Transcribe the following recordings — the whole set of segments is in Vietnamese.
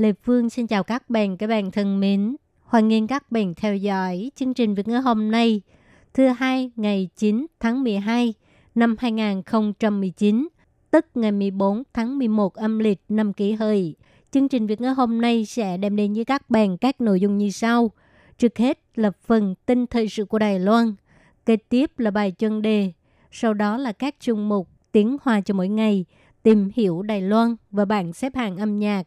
Lê Phương xin chào các bạn, các bạn thân mến. Hoan nghênh các bạn theo dõi chương trình Việt ngữ hôm nay, thứ hai ngày 9 tháng 12 năm 2019, tức ngày 14 tháng 11 âm lịch năm kỷ hợi. Chương trình Việt ngữ hôm nay sẽ đem đến với các bạn các nội dung như sau. Trước hết là phần tin thời sự của Đài Loan, kế tiếp là bài chân đề, sau đó là các chung mục tiếng hoa cho mỗi ngày, tìm hiểu Đài Loan và bảng xếp hạng âm nhạc.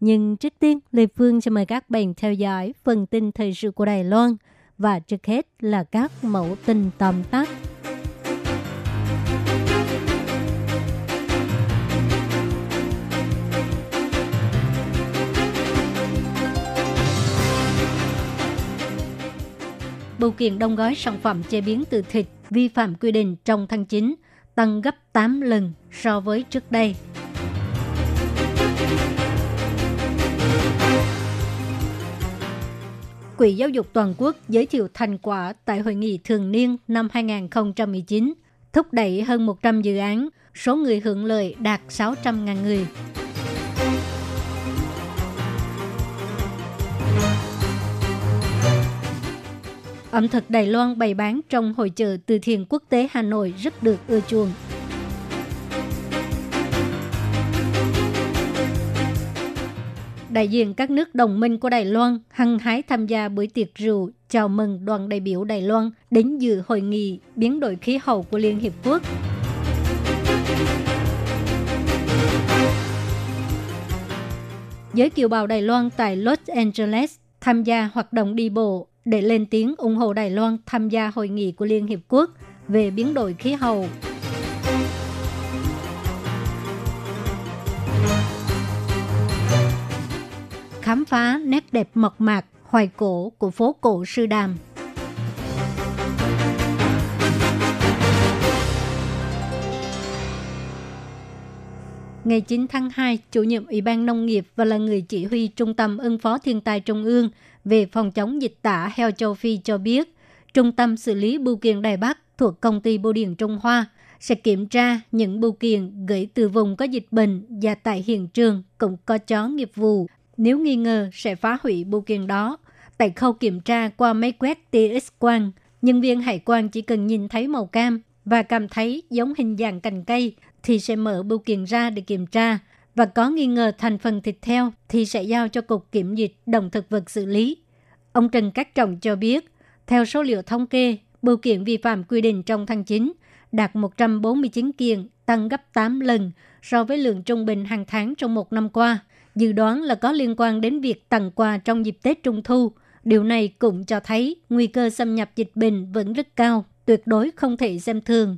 Nhưng trước tiên, Lê Phương sẽ mời các bạn theo dõi phần tin thời sự của Đài Loan và trước hết là các mẫu tin tóm tắt. Bưu kiện đông gói sản phẩm chế biến từ thịt vi phạm quy định trong tháng 9 tăng gấp 8 lần so với trước đây. Quỹ Giáo dục Toàn quốc giới thiệu thành quả tại Hội nghị thường niên năm 2019, thúc đẩy hơn 100 dự án, số người hưởng lợi đạt 600.000 người. Ẩm thực Đài Loan bày bán trong hội chợ từ thiện quốc tế Hà Nội rất được ưa chuộng. Đại diện các nước đồng minh của Đài Loan hăng hái tham gia buổi tiệc rượu chào mừng đoàn đại biểu Đài Loan đến dự hội nghị biến đổi khí hậu của Liên Hiệp Quốc. Giới kiều bào Đài Loan tại Los Angeles tham gia hoạt động đi bộ để lên tiếng ủng hộ Đài Loan tham gia hội nghị của Liên Hiệp Quốc về biến đổi khí hậu. Khám phá nét đẹp mộc mạc, hoài cổ của phố cổ Sư Đàm. Ngày 9 tháng 2, chủ nhiệm Ủy ban Nông nghiệp và là người chỉ huy Trung tâm ứng phó thiên tai Trung ương về phòng chống dịch tả heo châu Phi cho biết, Trung tâm xử lý bưu kiện Đài Bắc thuộc công ty bưu điện Trung Hoa sẽ kiểm tra những bưu kiện gửi từ vùng có dịch bệnh và tại hiện trường cũng có chó nghiệp vụ. Nếu nghi ngờ sẽ phá hủy bưu kiện đó. Tại khâu kiểm tra qua máy quét tia X-quang, nhân viên hải quan chỉ cần nhìn thấy màu cam và cảm thấy giống hình dạng cành cây thì sẽ mở bưu kiện ra để kiểm tra và có nghi ngờ thành phần thịt heo thì sẽ giao cho Cục Kiểm dịch Động thực vật xử lý. Ông Trần Cát Trọng cho biết, theo số liệu thống kê, bưu kiện vi phạm quy định trong tháng 9 đạt 149 kiện, tăng gấp 8 lần so với lượng trung bình hàng tháng trong một năm qua. Dự đoán là có liên quan đến việc tặng quà trong dịp Tết Trung Thu. Điều này cũng cho thấy nguy cơ xâm nhập dịch bệnh vẫn rất cao, tuyệt đối không thể xem thường.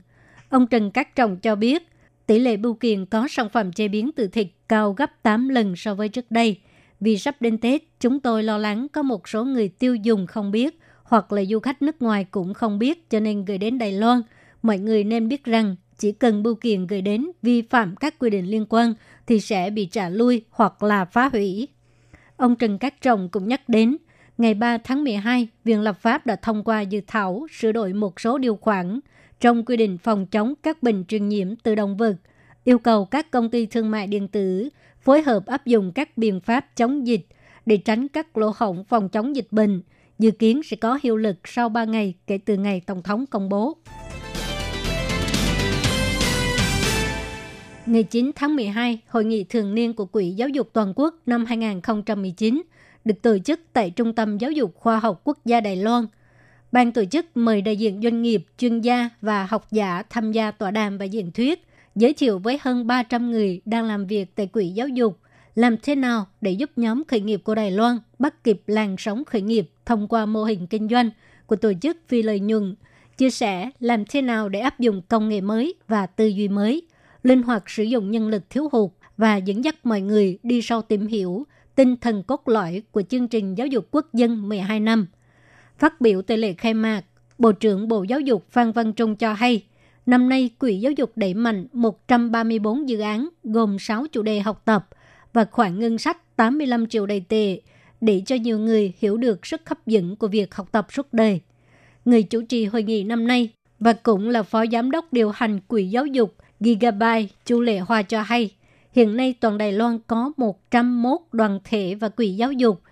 Ông Trần Cát Trọng cho biết, tỷ lệ bưu kiện có sản phẩm chế biến từ thịt cao gấp 8 lần so với trước đây. Vì sắp đến Tết, chúng tôi lo lắng có một số người tiêu dùng không biết hoặc là du khách nước ngoài cũng không biết cho nên gửi đến Đài Loan. Mọi người nên biết rằng chỉ cần bưu kiện gửi đến vi phạm các quy định liên quan thì sẽ bị trả lui hoặc là phá hủy. Ông Trần Cát Trọng cũng nhắc đến, ngày 3 tháng 12, Viện Lập pháp đã thông qua dự thảo sửa đổi một số điều khoản trong quy định phòng chống các bệnh truyền nhiễm từ động vật, yêu cầu các công ty thương mại điện tử phối hợp áp dụng các biện pháp chống dịch để tránh các lỗ hổng phòng chống dịch bệnh, dự kiến sẽ có hiệu lực sau 3 ngày kể từ ngày Tổng thống công bố. Ngày 9 tháng 12, Hội nghị thường niên của Quỹ Giáo dục Toàn quốc năm 2019 được tổ chức tại Trung tâm Giáo dục Khoa học Quốc gia Đài Loan. Ban tổ chức mời đại diện doanh nghiệp, chuyên gia và học giả tham gia tọa đàm và diễn thuyết, giới thiệu với hơn 300 người đang làm việc tại Quỹ Giáo dục làm thế nào để giúp nhóm khởi nghiệp của Đài Loan bắt kịp làn sóng khởi nghiệp thông qua mô hình kinh doanh của tổ chức phi lợi nhuận, chia sẻ làm thế nào để áp dụng công nghệ mới và tư duy mới, linh hoạt sử dụng nhân lực thiếu hụt và dẫn dắt mọi người đi sâu tìm hiểu tinh thần cốt lõi của chương trình giáo dục quốc dân 12 năm. Phát biểu tại lễ khai mạc, Bộ trưởng Bộ Giáo dục Phan Văn Trung cho hay, năm nay Quỹ Giáo dục đẩy mạnh 134 dự án gồm 6 chủ đề học tập và khoản ngân sách 85 triệu đầy tệ để cho nhiều người hiểu được sức hấp dẫn của việc học tập suốt đời. Người chủ trì hội nghị năm nay và cũng là phó giám đốc điều hành Quỹ Giáo dục Gigabyte Chu Lệ Hoa cho hay, hiện nay toàn Đài Loan có 101 đoàn thể và quỹ giáo dục.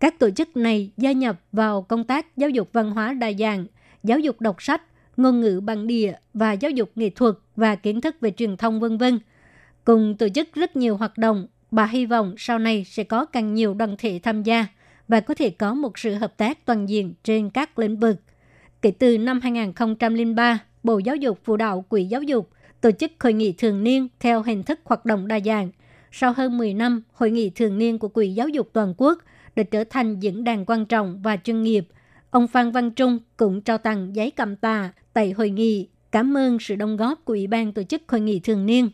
Các tổ chức này gia nhập vào công tác giáo dục văn hóa đa dạng, giáo dục đọc sách, ngôn ngữ bản địa và giáo dục nghệ thuật và kiến thức về truyền thông vân vân. Cùng tổ chức rất nhiều hoạt động, bà hy vọng sau này sẽ có càng nhiều đoàn thể tham gia và có thể có một sự hợp tác toàn diện trên các lĩnh vực. Kể từ năm 2003, Bộ Giáo dục phụ đạo Quỹ Giáo dục tổ chức hội nghị thường niên theo hình thức hoạt động đa dạng. Sau hơn 10 năm, hội nghị thường niên của Quỹ Giáo dục Toàn quốc đã trở thành diễn đàn quan trọng và chuyên nghiệp. Ông Phan Văn Trung cũng trao tặng giấy cầm tạ tại hội nghị cảm ơn sự đóng góp của Ủy ban tổ chức hội nghị thường niên.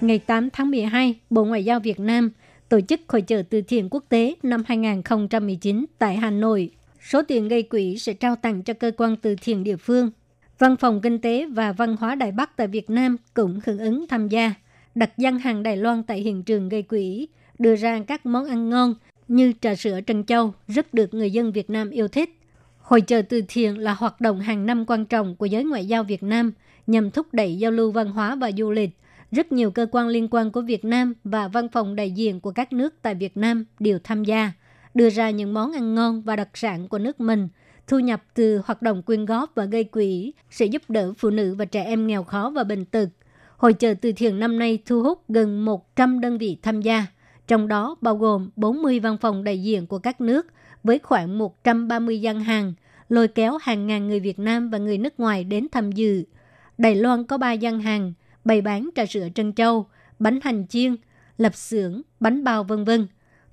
Ngày 8 tháng 12, Bộ Ngoại giao Việt Nam tổ chức hội trợ từ thiện quốc tế năm 2019 tại Hà Nội Số tiền gây quỹ sẽ trao tặng cho cơ quan từ thiện địa phương. Văn phòng Kinh tế và Văn hóa Đài Bắc tại Việt Nam cũng hưởng ứng tham gia, đặt gian hàng Đài Loan tại hiện trường gây quỹ, đưa ra các món ăn ngon như trà sữa Trân Châu rất được người dân Việt Nam yêu thích. Hội trợ từ thiện là hoạt động hàng năm quan trọng của giới ngoại giao Việt Nam nhằm thúc đẩy giao lưu văn hóa và du lịch. Rất nhiều cơ quan liên quan của Việt Nam và văn phòng đại diện của các nước tại Việt Nam đều tham gia đưa ra những món ăn ngon và đặc sản của nước mình. Thu nhập từ hoạt động quyên góp và gây quỹ sẽ giúp đỡ phụ nữ và trẻ em nghèo khó và bệnh tật. Hội trợ từ thiện năm nay thu hút gần 100 đơn vị tham gia, trong đó bao gồm 40 văn phòng đại diện của các nước với khoảng 130 gian hàng, lôi kéo hàng ngàn người Việt Nam và người nước ngoài đến tham dự. Đài Loan có 3 gian hàng, bày bán trà sữa trân châu, bánh hành chiên, lập xưởng, bánh bao vân vân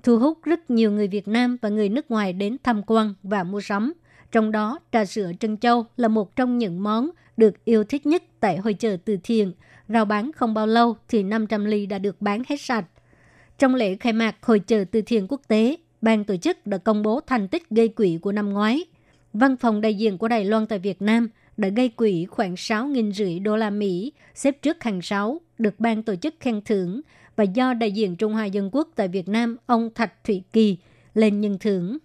thu hút rất nhiều người Việt Nam và người nước ngoài đến tham quan và mua sắm. Trong đó, trà sữa Trân Châu là một trong những món được yêu thích nhất tại hội chợ từ thiện. Rao bán không bao lâu thì 500 ly đã được bán hết sạch. Trong lễ khai mạc hội chợ từ thiện quốc tế, ban tổ chức đã công bố thành tích gây quỹ của năm ngoái. Văn phòng đại diện của Đài Loan tại Việt Nam đã gây quỹ khoảng 6.000 đô la Mỹ, xếp trước hàng 6, được ban tổ chức khen thưởng và do đại diện Trung Hoa Dân Quốc tại Việt Nam ông Thạch Thủy Kỳ lên nhân thưởng.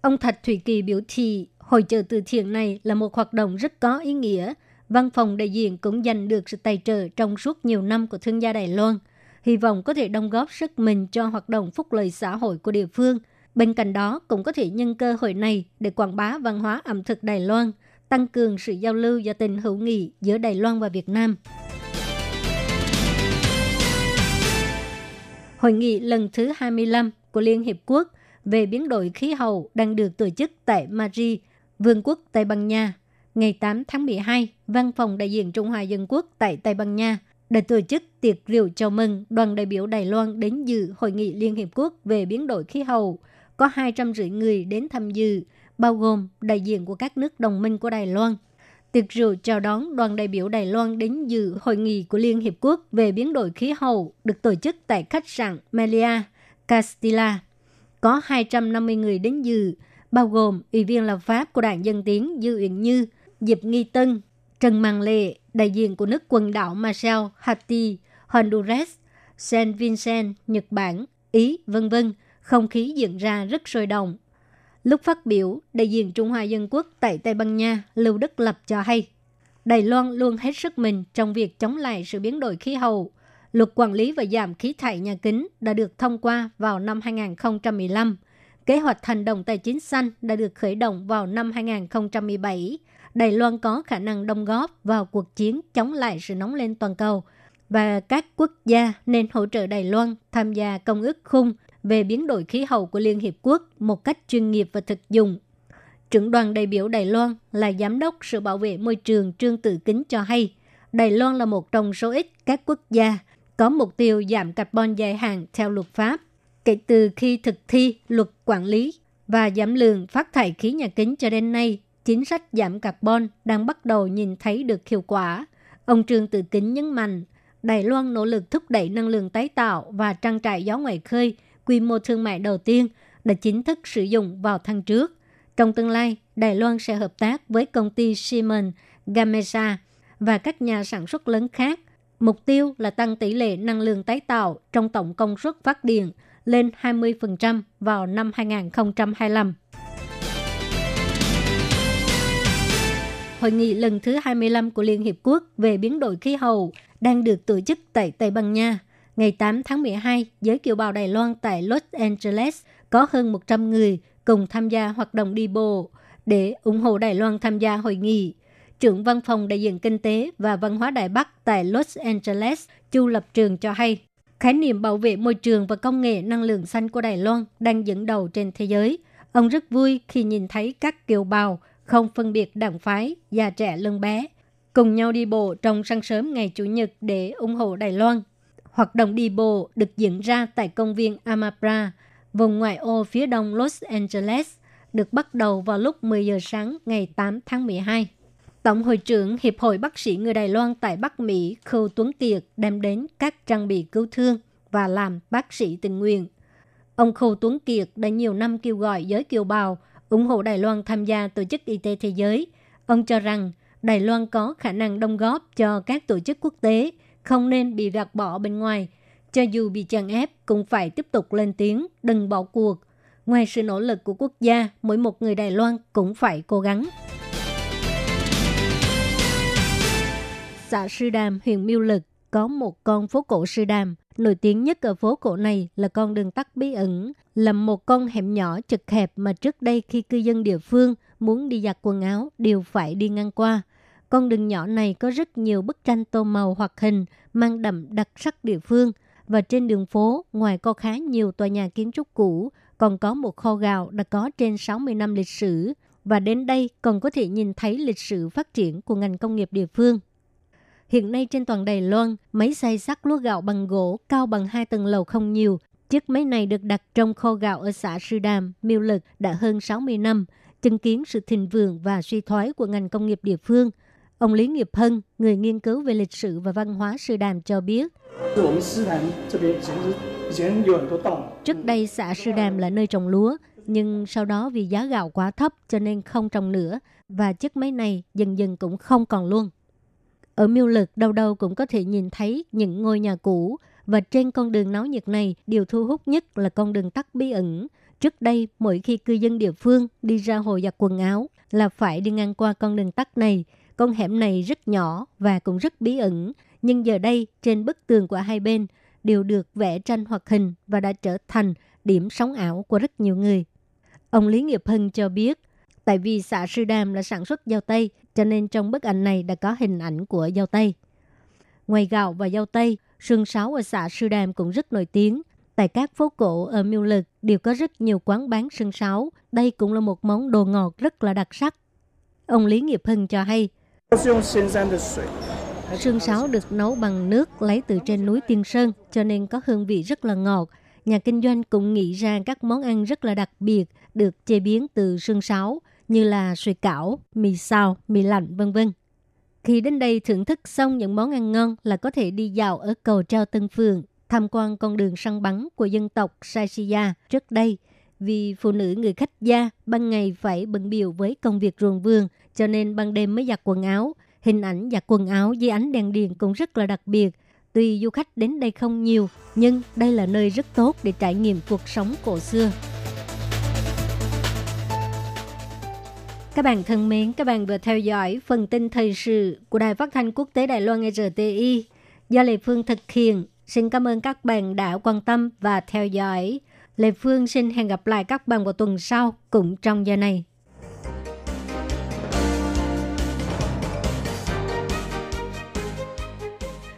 Ông Thạch Thủy Kỳ biểu thị hội trợ từ thiện này là một hoạt động rất có ý nghĩa. Văn phòng đại diện cũng giành được sự tài trợ trong suốt nhiều năm của thương gia Đài Loan. Hy vọng có thể đóng góp sức mình cho hoạt động phúc lợi xã hội của địa phương. Bên cạnh đó, cũng có thể nhân cơ hội này để quảng bá văn hóa ẩm thực Đài Loan, tăng cường sự giao lưu và tình hữu nghị giữa Đài Loan và Việt Nam. Hội nghị lần thứ 25 của Liên Hiệp Quốc về biến đổi khí hậu đang được tổ chức tại Madrid, Vương quốc Tây Ban Nha. Ngày 8 tháng 12, Văn phòng đại diện Trung Hoa Dân Quốc tại Tây Ban Nha đã tổ chức tiệc rượu chào mừng đoàn đại biểu Đài Loan đến dự Hội nghị Liên Hiệp Quốc về biến đổi khí hậu. Có 250 người đến tham dự, bao gồm đại diện của các nước đồng minh của Đài Loan – tiệc rượu chào đón đoàn đại biểu Đài Loan đến dự hội nghị của Liên Hiệp Quốc về biến đổi khí hậu được tổ chức tại khách sạn Melia, Castilla. Có 250 người đến dự, bao gồm Ủy viên lập pháp của Đảng Dân Tiến Dư Uyển Như, Diệp Nghi Tân, Trần Màng Lệ, đại diện của nước quần đảo Marshall, Haiti, Honduras, Saint Vincent, Nhật Bản, Ý, vân vân. Không khí diễn ra rất sôi động. Lúc phát biểu, đại diện Trung Hoa Dân Quốc tại Tây Ban Nha Lưu Đức Lập cho hay, Đài Loan luôn hết sức mình trong việc chống lại sự biến đổi khí hậu. Luật quản lý và giảm khí thải nhà kính đã được thông qua vào năm 2015. Kế hoạch hành động tài chính xanh đã được khởi động vào năm 2017. Đài Loan có khả năng đóng góp vào cuộc chiến chống lại sự nóng lên toàn cầu và các quốc gia nên hỗ trợ Đài Loan tham gia công ước khung về biến đổi khí hậu của Liên Hiệp Quốc một cách chuyên nghiệp và thực dụng. Trưởng đoàn đại biểu Đài Loan là Giám đốc Sự Bảo vệ Môi trường Trương Tự Kính cho hay, Đài Loan là một trong số ít các quốc gia có mục tiêu giảm carbon dài hạn theo luật pháp. Kể từ khi thực thi luật quản lý và giảm lượng phát thải khí nhà kính cho đến nay, chính sách giảm carbon đang bắt đầu nhìn thấy được hiệu quả. Ông Trương Tự Kính nhấn mạnh, Đài Loan nỗ lực thúc đẩy năng lượng tái tạo và trang trại gió ngoài khơi, quy mô thương mại đầu tiên đã chính thức sử dụng vào tháng trước. Trong tương lai, Đài Loan sẽ hợp tác với công ty Siemens, Gamesa và các nhà sản xuất lớn khác. Mục tiêu là tăng tỷ lệ năng lượng tái tạo trong tổng công suất phát điện lên 20% vào năm 2025. Hội nghị lần thứ 25 của Liên Hiệp Quốc về biến đổi khí hậu đang được tổ chức tại Tây Ban Nha. Ngày 8 tháng 12, giới kiều bào Đài Loan tại Los Angeles có hơn 100 người cùng tham gia hoạt động đi bộ để ủng hộ Đài Loan tham gia hội nghị. Trưởng văn phòng đại diện kinh tế và văn hóa Đài Bắc tại Los Angeles, Chu Lập Trường cho hay, khái niệm bảo vệ môi trường và công nghệ năng lượng xanh của Đài Loan đang dẫn đầu trên thế giới. Ông rất vui khi nhìn thấy các kiều bào không phân biệt đảng phái, già trẻ lưng bé, cùng nhau đi bộ trong sáng sớm ngày Chủ nhật để ủng hộ Đài Loan. Hoạt động đi bộ được diễn ra tại công viên Amapra, vùng ngoại ô phía đông Los Angeles, được bắt đầu vào lúc 10 giờ sáng ngày 8 tháng 12. Tổng hội trưởng Hiệp hội bác sĩ người Đài Loan tại Bắc Mỹ Khâu Tuấn Kiệt đem đến các trang bị cứu thương và làm bác sĩ tình nguyện. Ông Khâu Tuấn Kiệt đã nhiều năm kêu gọi giới kiều bào ủng hộ Đài Loan tham gia Tổ chức Y tế Thế giới. Ông cho rằng Đài Loan có khả năng đóng góp cho các tổ chức quốc tế, không nên bị gạt bỏ bên ngoài. Cho dù bị chèn ép, cũng phải tiếp tục lên tiếng, đừng bỏ cuộc. Ngoài sự nỗ lực của quốc gia, mỗi một người Đài Loan cũng phải cố gắng. Xã Sư Đàm, huyện Miêu Lực có một con phố cổ Sư Đàm. Nổi tiếng nhất ở phố cổ này là con đường tắt bí ẩn, là một con hẻm nhỏ chật hẹp mà trước đây khi cư dân địa phương muốn đi giặt quần áo đều phải đi ngang qua. Con đường nhỏ này có rất nhiều bức tranh tô màu hoặc hình mang đậm đặc sắc địa phương và trên đường phố ngoài có khá nhiều tòa nhà kiến trúc cũ còn có một kho gạo đã có trên 60 năm lịch sử và đến đây còn có thể nhìn thấy lịch sử phát triển của ngành công nghiệp địa phương. Hiện nay trên toàn Đài Loan, máy xay sắc lúa gạo bằng gỗ cao bằng hai tầng lầu không nhiều. Chiếc máy này được đặt trong kho gạo ở xã Sư Đàm, Miêu Lực đã hơn 60 năm, chứng kiến sự thịnh vượng và suy thoái của ngành công nghiệp địa phương. Ông Lý Nghiệp Hân, người nghiên cứu về lịch sử và văn hóa Sư Đàm cho biết, Trước đây xã Sư Đàm là nơi trồng lúa, nhưng sau đó vì giá gạo quá thấp cho nên không trồng nữa và chiếc máy này dần dần cũng không còn luôn. Ở miêu lực đâu đâu cũng có thể nhìn thấy những ngôi nhà cũ và trên con đường náo nhiệt này điều thu hút nhất là con đường tắt bí ẩn. Trước đây, mỗi khi cư dân địa phương đi ra hồ giặt quần áo là phải đi ngang qua con đường tắt này. Con hẻm này rất nhỏ và cũng rất bí ẩn, nhưng giờ đây trên bức tường của hai bên đều được vẽ tranh hoạt hình và đã trở thành điểm sống ảo của rất nhiều người. Ông Lý Nghiệp Hân cho biết, tại vì xã Sư Đàm là sản xuất dao tây, cho nên trong bức ảnh này đã có hình ảnh của dao tây. Ngoài gạo và dao tây, sương sáo ở xã Sư Đàm cũng rất nổi tiếng. Tại các phố cổ ở Miêu Lực đều có rất nhiều quán bán sương sáo. Đây cũng là một món đồ ngọt rất là đặc sắc. Ông Lý Nghiệp Hưng cho hay, Sương sáo được nấu bằng nước lấy từ trên núi Tiên Sơn, cho nên có hương vị rất là ngọt. Nhà kinh doanh cũng nghĩ ra các món ăn rất là đặc biệt, được chế biến từ sương sáo, như là sùi cảo, mì xào, mì lạnh, vân vân. Khi đến đây thưởng thức xong những món ăn ngon là có thể đi dạo ở cầu treo Tân Phường, tham quan con đường săn bắn của dân tộc Saishiya trước đây. Vì phụ nữ người khách gia ban ngày phải bận biểu với công việc ruộng vườn, cho nên ban đêm mới giặt quần áo. Hình ảnh giặt quần áo dưới ánh đèn điện cũng rất là đặc biệt. Tuy du khách đến đây không nhiều, nhưng đây là nơi rất tốt để trải nghiệm cuộc sống cổ xưa. Các bạn thân mến, các bạn vừa theo dõi phần tin thời sự của Đài Phát thanh Quốc tế Đài Loan RTI do Lê Phương thực hiện. Xin cảm ơn các bạn đã quan tâm và theo dõi. Lê Phương xin hẹn gặp lại các bạn vào tuần sau cũng trong giờ này.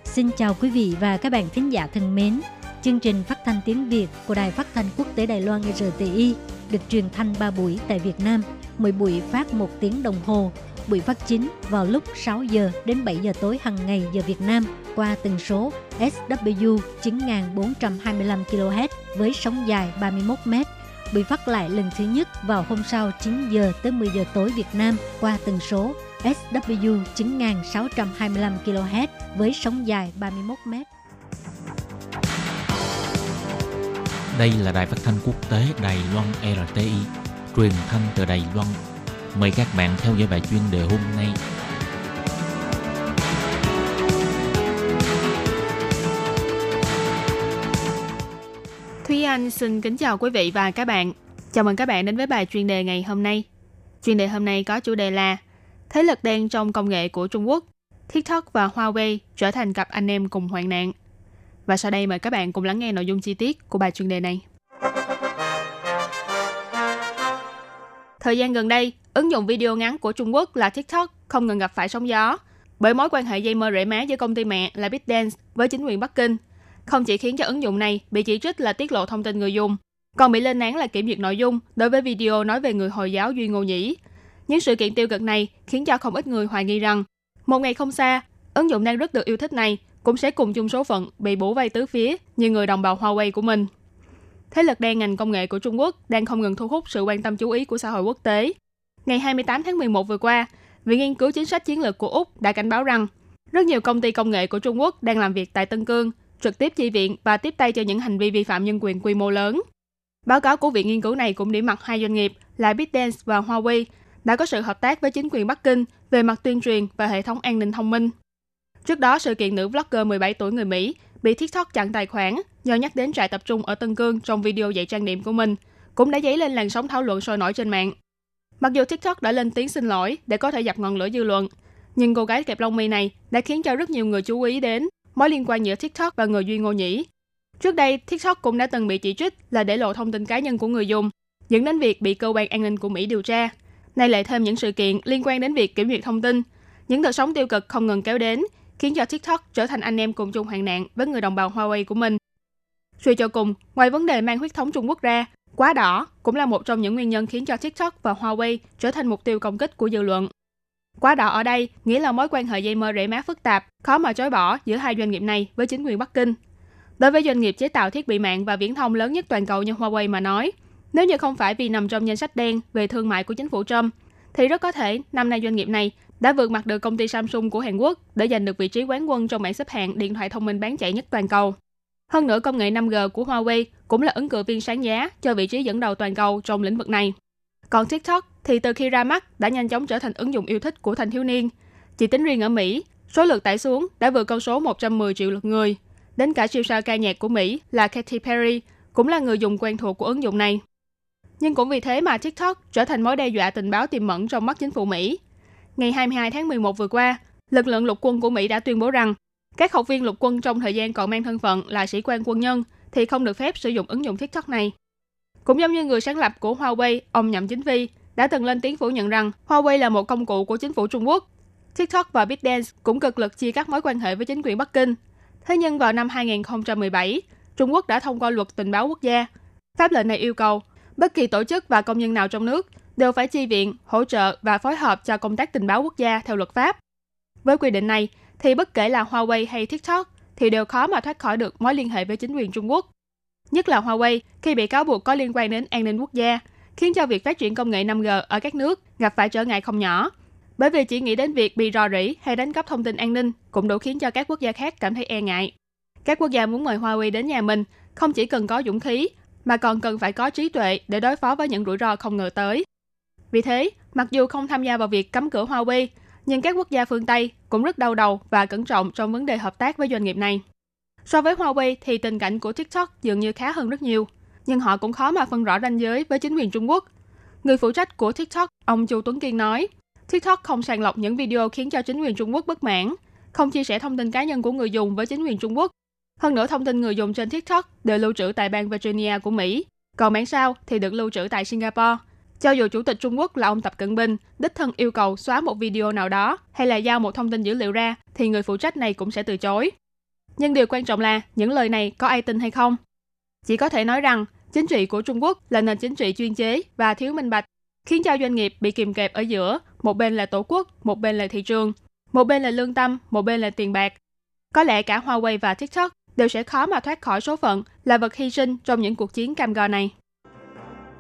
Xin chào quý vị và các bạn thính giả thân mến. Chương trình phát thanh tiếng Việt của Đài Phát thanh Quốc tế Đài Loan RTI được truyền thanh 3 buổi tại Việt Nam – mỗi buổi phát một tiếng đồng hồ. Buổi phát chính vào lúc 6 giờ đến 7 giờ tối hàng ngày giờ Việt Nam qua tần số SW 9425 kHz với sóng dài 31 m. Buổi phát lại lần thứ nhất vào hôm sau 9 giờ tới 10 giờ tối Việt Nam qua tần số SW 9625 kHz với sóng dài 31 m. Đây là đài phát thanh quốc tế Đài Loan RTI, truyền thanh từ Đài Loan. Mời các bạn theo dõi bài chuyên đề hôm nay. Thúy Anh xin kính chào quý vị và các bạn. Chào mừng các bạn đến với bài chuyên đề ngày hôm nay. Chuyên đề hôm nay có chủ đề là Thế lực đen trong công nghệ của Trung Quốc, TikTok và Huawei trở thành cặp anh em cùng hoạn nạn. Và sau đây mời các bạn cùng lắng nghe nội dung chi tiết của bài chuyên đề này. Thời gian gần đây, ứng dụng video ngắn của Trung Quốc là TikTok không ngừng gặp phải sóng gió bởi mối quan hệ dây mơ rễ má giữa công ty mẹ là ByteDance với chính quyền Bắc Kinh. Không chỉ khiến cho ứng dụng này bị chỉ trích là tiết lộ thông tin người dùng, còn bị lên án là kiểm duyệt nội dung đối với video nói về người Hồi giáo Duy Ngô Nhĩ. Những sự kiện tiêu cực này khiến cho không ít người hoài nghi rằng một ngày không xa, ứng dụng đang rất được yêu thích này cũng sẽ cùng chung số phận bị bổ vây tứ phía như người đồng bào Huawei của mình. Thế lực đen ngành công nghệ của Trung Quốc đang không ngừng thu hút sự quan tâm chú ý của xã hội quốc tế. Ngày 28 tháng 11 vừa qua, Viện Nghiên cứu Chính sách Chiến lược của Úc đã cảnh báo rằng rất nhiều công ty công nghệ của Trung Quốc đang làm việc tại Tân Cương, trực tiếp chi viện và tiếp tay cho những hành vi vi phạm nhân quyền quy mô lớn. Báo cáo của viện nghiên cứu này cũng điểm mặt hai doanh nghiệp là BitDance và Huawei đã có sự hợp tác với chính quyền Bắc Kinh về mặt tuyên truyền và hệ thống an ninh thông minh. Trước đó, sự kiện nữ blogger 17 tuổi người Mỹ bị TikTok chặn tài khoản do nhắc đến trại tập trung ở Tân Cương trong video dạy trang điểm của mình, cũng đã dấy lên làn sóng thảo luận sôi nổi trên mạng. Mặc dù TikTok đã lên tiếng xin lỗi để có thể dập ngọn lửa dư luận, nhưng cô gái kẹp lông mi này đã khiến cho rất nhiều người chú ý đến mối liên quan giữa TikTok và người Duy Ngô Nhĩ. Trước đây, TikTok cũng đã từng bị chỉ trích là để lộ thông tin cá nhân của người dùng, dẫn đến việc bị cơ quan an ninh của Mỹ điều tra. Nay lại thêm những sự kiện liên quan đến việc kiểm duyệt thông tin. Những đợt sóng tiêu cực không ngừng kéo đến, khiến cho TikTok trở thành anh em cùng chung hoạn nạn với người đồng bào Huawei của mình. Suy cho cùng, ngoài vấn đề mang huyết thống Trung Quốc ra, quá đỏ cũng là một trong những nguyên nhân khiến cho TikTok và Huawei trở thành mục tiêu công kích của dư luận. Quá đỏ ở đây nghĩa là mối quan hệ dây mơ rễ má phức tạp, khó mà chối bỏ giữa hai doanh nghiệp này với chính quyền Bắc Kinh. Đối với doanh nghiệp chế tạo thiết bị mạng và viễn thông lớn nhất toàn cầu như Huawei mà nói, nếu như không phải vì nằm trong danh sách đen về thương mại của chính phủ Trump, thì rất có thể năm nay doanh nghiệp này đã vượt mặt được công ty Samsung của Hàn Quốc để giành được vị trí quán quân trong bảng xếp hạng điện thoại thông minh bán chạy nhất toàn cầu. Hơn nữa, công nghệ 5G của Huawei cũng là ứng cử viên sáng giá cho vị trí dẫn đầu toàn cầu trong lĩnh vực này. Còn TikTok thì từ khi ra mắt đã nhanh chóng trở thành ứng dụng yêu thích của thanh thiếu niên. Chỉ tính riêng ở Mỹ, số lượt tải xuống đã vượt con số 110 triệu lượt người. Đến cả siêu sao ca nhạc của Mỹ là Katy Perry cũng là người dùng quen thuộc của ứng dụng này. Nhưng cũng vì thế mà TikTok trở thành mối đe dọa tình báo tiềm mẫn trong mắt chính phủ Mỹ. Ngày 22 tháng 11 vừa qua, lực lượng lục quân của Mỹ đã tuyên bố rằng các học viên lục quân trong thời gian còn mang thân phận là sĩ quan quân nhân thì không được phép sử dụng ứng dụng TikTok này. Cũng giống như người sáng lập của Huawei, ông Nhậm Chính Vi, đã từng lên tiếng phủ nhận rằng Huawei là một công cụ của chính phủ Trung Quốc. TikTok và ByteDance cũng cực lực chia cắt mối quan hệ với chính quyền Bắc Kinh. Thế nhưng vào năm 2017, Trung Quốc đã thông qua luật tình báo quốc gia. Pháp lệnh này yêu cầu bất kỳ tổ chức và công nhân nào trong nước đều phải chi viện, hỗ trợ và phối hợp cho công tác tình báo quốc gia theo luật pháp. Với quy định này, thì bất kể là Huawei hay TikTok thì đều khó mà thoát khỏi được mối liên hệ với chính quyền Trung Quốc. Nhất là Huawei khi bị cáo buộc có liên quan đến an ninh quốc gia, khiến cho việc phát triển công nghệ 5G ở các nước gặp phải trở ngại không nhỏ. Bởi vì chỉ nghĩ đến việc bị rò rỉ hay đánh cắp thông tin an ninh cũng đủ khiến cho các quốc gia khác cảm thấy e ngại. Các quốc gia muốn mời Huawei đến nhà mình không chỉ cần có dũng khí mà còn cần phải có trí tuệ để đối phó với những rủi ro không ngờ tới. Vì thế, mặc dù không tham gia vào việc cấm cửa Huawei, nhưng các quốc gia phương Tây cũng rất đau đầu và cẩn trọng trong vấn đề hợp tác với doanh nghiệp này. So với Huawei thì tình cảnh của TikTok dường như khá hơn rất nhiều, nhưng họ cũng khó mà phân rõ ranh giới với chính quyền Trung Quốc. Người phụ trách của TikTok, ông Chu Tuấn Kiên nói, TikTok không sàng lọc những video khiến cho chính quyền Trung Quốc bất mãn, không chia sẻ thông tin cá nhân của người dùng với chính quyền Trung Quốc. Hơn nữa thông tin người dùng trên TikTok đều lưu trữ tại bang Virginia của Mỹ, còn bản sao thì được lưu trữ tại Singapore. Cho dù Chủ tịch Trung Quốc là ông Tập Cận Bình đích thân yêu cầu xóa một video nào đó hay là giao một thông tin dữ liệu ra, thì người phụ trách này cũng sẽ từ chối. Nhưng điều quan trọng là những lời này có ai tin hay không? Chỉ có thể nói rằng chính trị của Trung Quốc là nền chính trị chuyên chế và thiếu minh bạch, khiến cho doanh nghiệp bị kìm kẹp ở giữa, một bên là tổ quốc, một bên là thị trường, một bên là lương tâm, một bên là tiền bạc. Có lẽ cả Huawei và TikTok đều sẽ khó mà thoát khỏi số phận là vật hy sinh trong những cuộc chiến cam go này.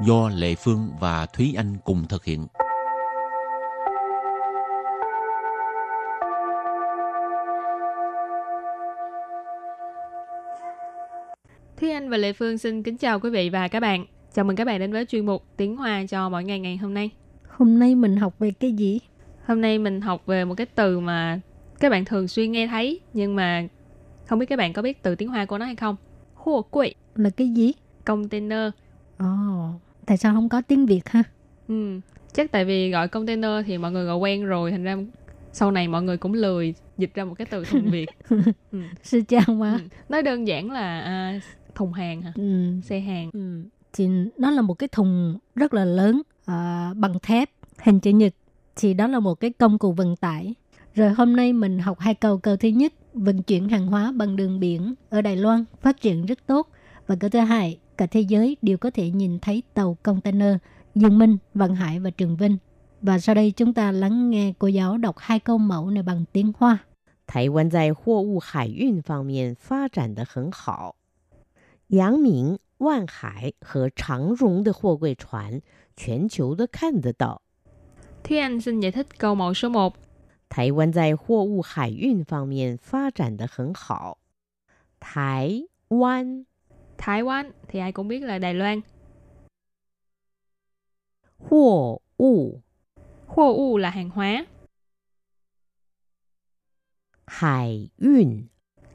do Lệ Phương và Thúy Anh cùng thực hiện. Thúy Anh và Lệ Phương xin kính chào quý vị và các bạn. Chào mừng các bạn đến với chuyên mục Tiếng Hoa cho mỗi ngày ngày hôm nay. Hôm nay mình học về cái gì? Hôm nay mình học về một cái từ mà các bạn thường xuyên nghe thấy nhưng mà không biết các bạn có biết từ tiếng Hoa của nó hay không? Hô quỵ, Là cái gì? container. Ồ, tại sao không có tiếng Việt ha? Ừ, chắc tại vì gọi container thì mọi người gọi quen rồi thành ra sau này mọi người cũng lười dịch ra một cái từ thuần Việt. Ừ. Sư chào mà. Ừ. Nói đơn giản là à, thùng hàng hả? Ừ. Xe hàng. Ừ. Thì nó là một cái thùng rất là lớn à, bằng thép hình chữ nhật. Thì đó là một cái công cụ vận tải. Rồi hôm nay mình học hai câu. Câu thứ nhất, vận chuyển hàng hóa bằng đường biển ở Đài Loan phát triển rất tốt. Và câu thứ hai, cả thế giới đều có thể nhìn thấy tàu container Dương Minh, Văn Hải và Trường Vinh. Và sau đây chúng ta lắng nghe cô giáo đọc hai câu mẫu này bằng tiếng Hoa. 台湾在货物海运方面发展得很好，阳明、万海和长荣的货柜船，全球都看得到。 Thúy Anh xin giải thích câu mẫu số 1. 台湾在货物海运方面发展得很好。台湾 Thái Lan thì ai cũng biết là Đài Loan. Hồ u Hồ u là hàng hóa. Hải yun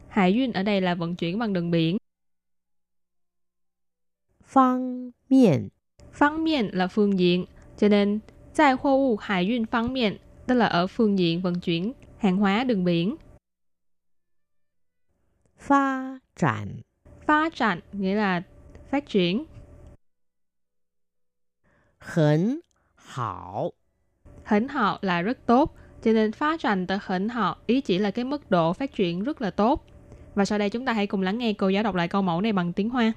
Hải yun ở đây là vận chuyển bằng đường biển. Phương miện Phương miện là phương diện, cho nên tại hồ u hải yun phương miện tức là ở phương diện vận chuyển hàng hóa đường biển. Phát triển Phá triển nghĩa là phát triển. 很好。 Hỉnh họ là rất tốt. Cho nên phá triển từ hỉnh họ ý chỉ là cái mức độ phát triển rất là tốt. Và sau đây chúng ta hãy cùng lắng nghe cô giáo đọc lại câu mẫu này bằng tiếng Hoa.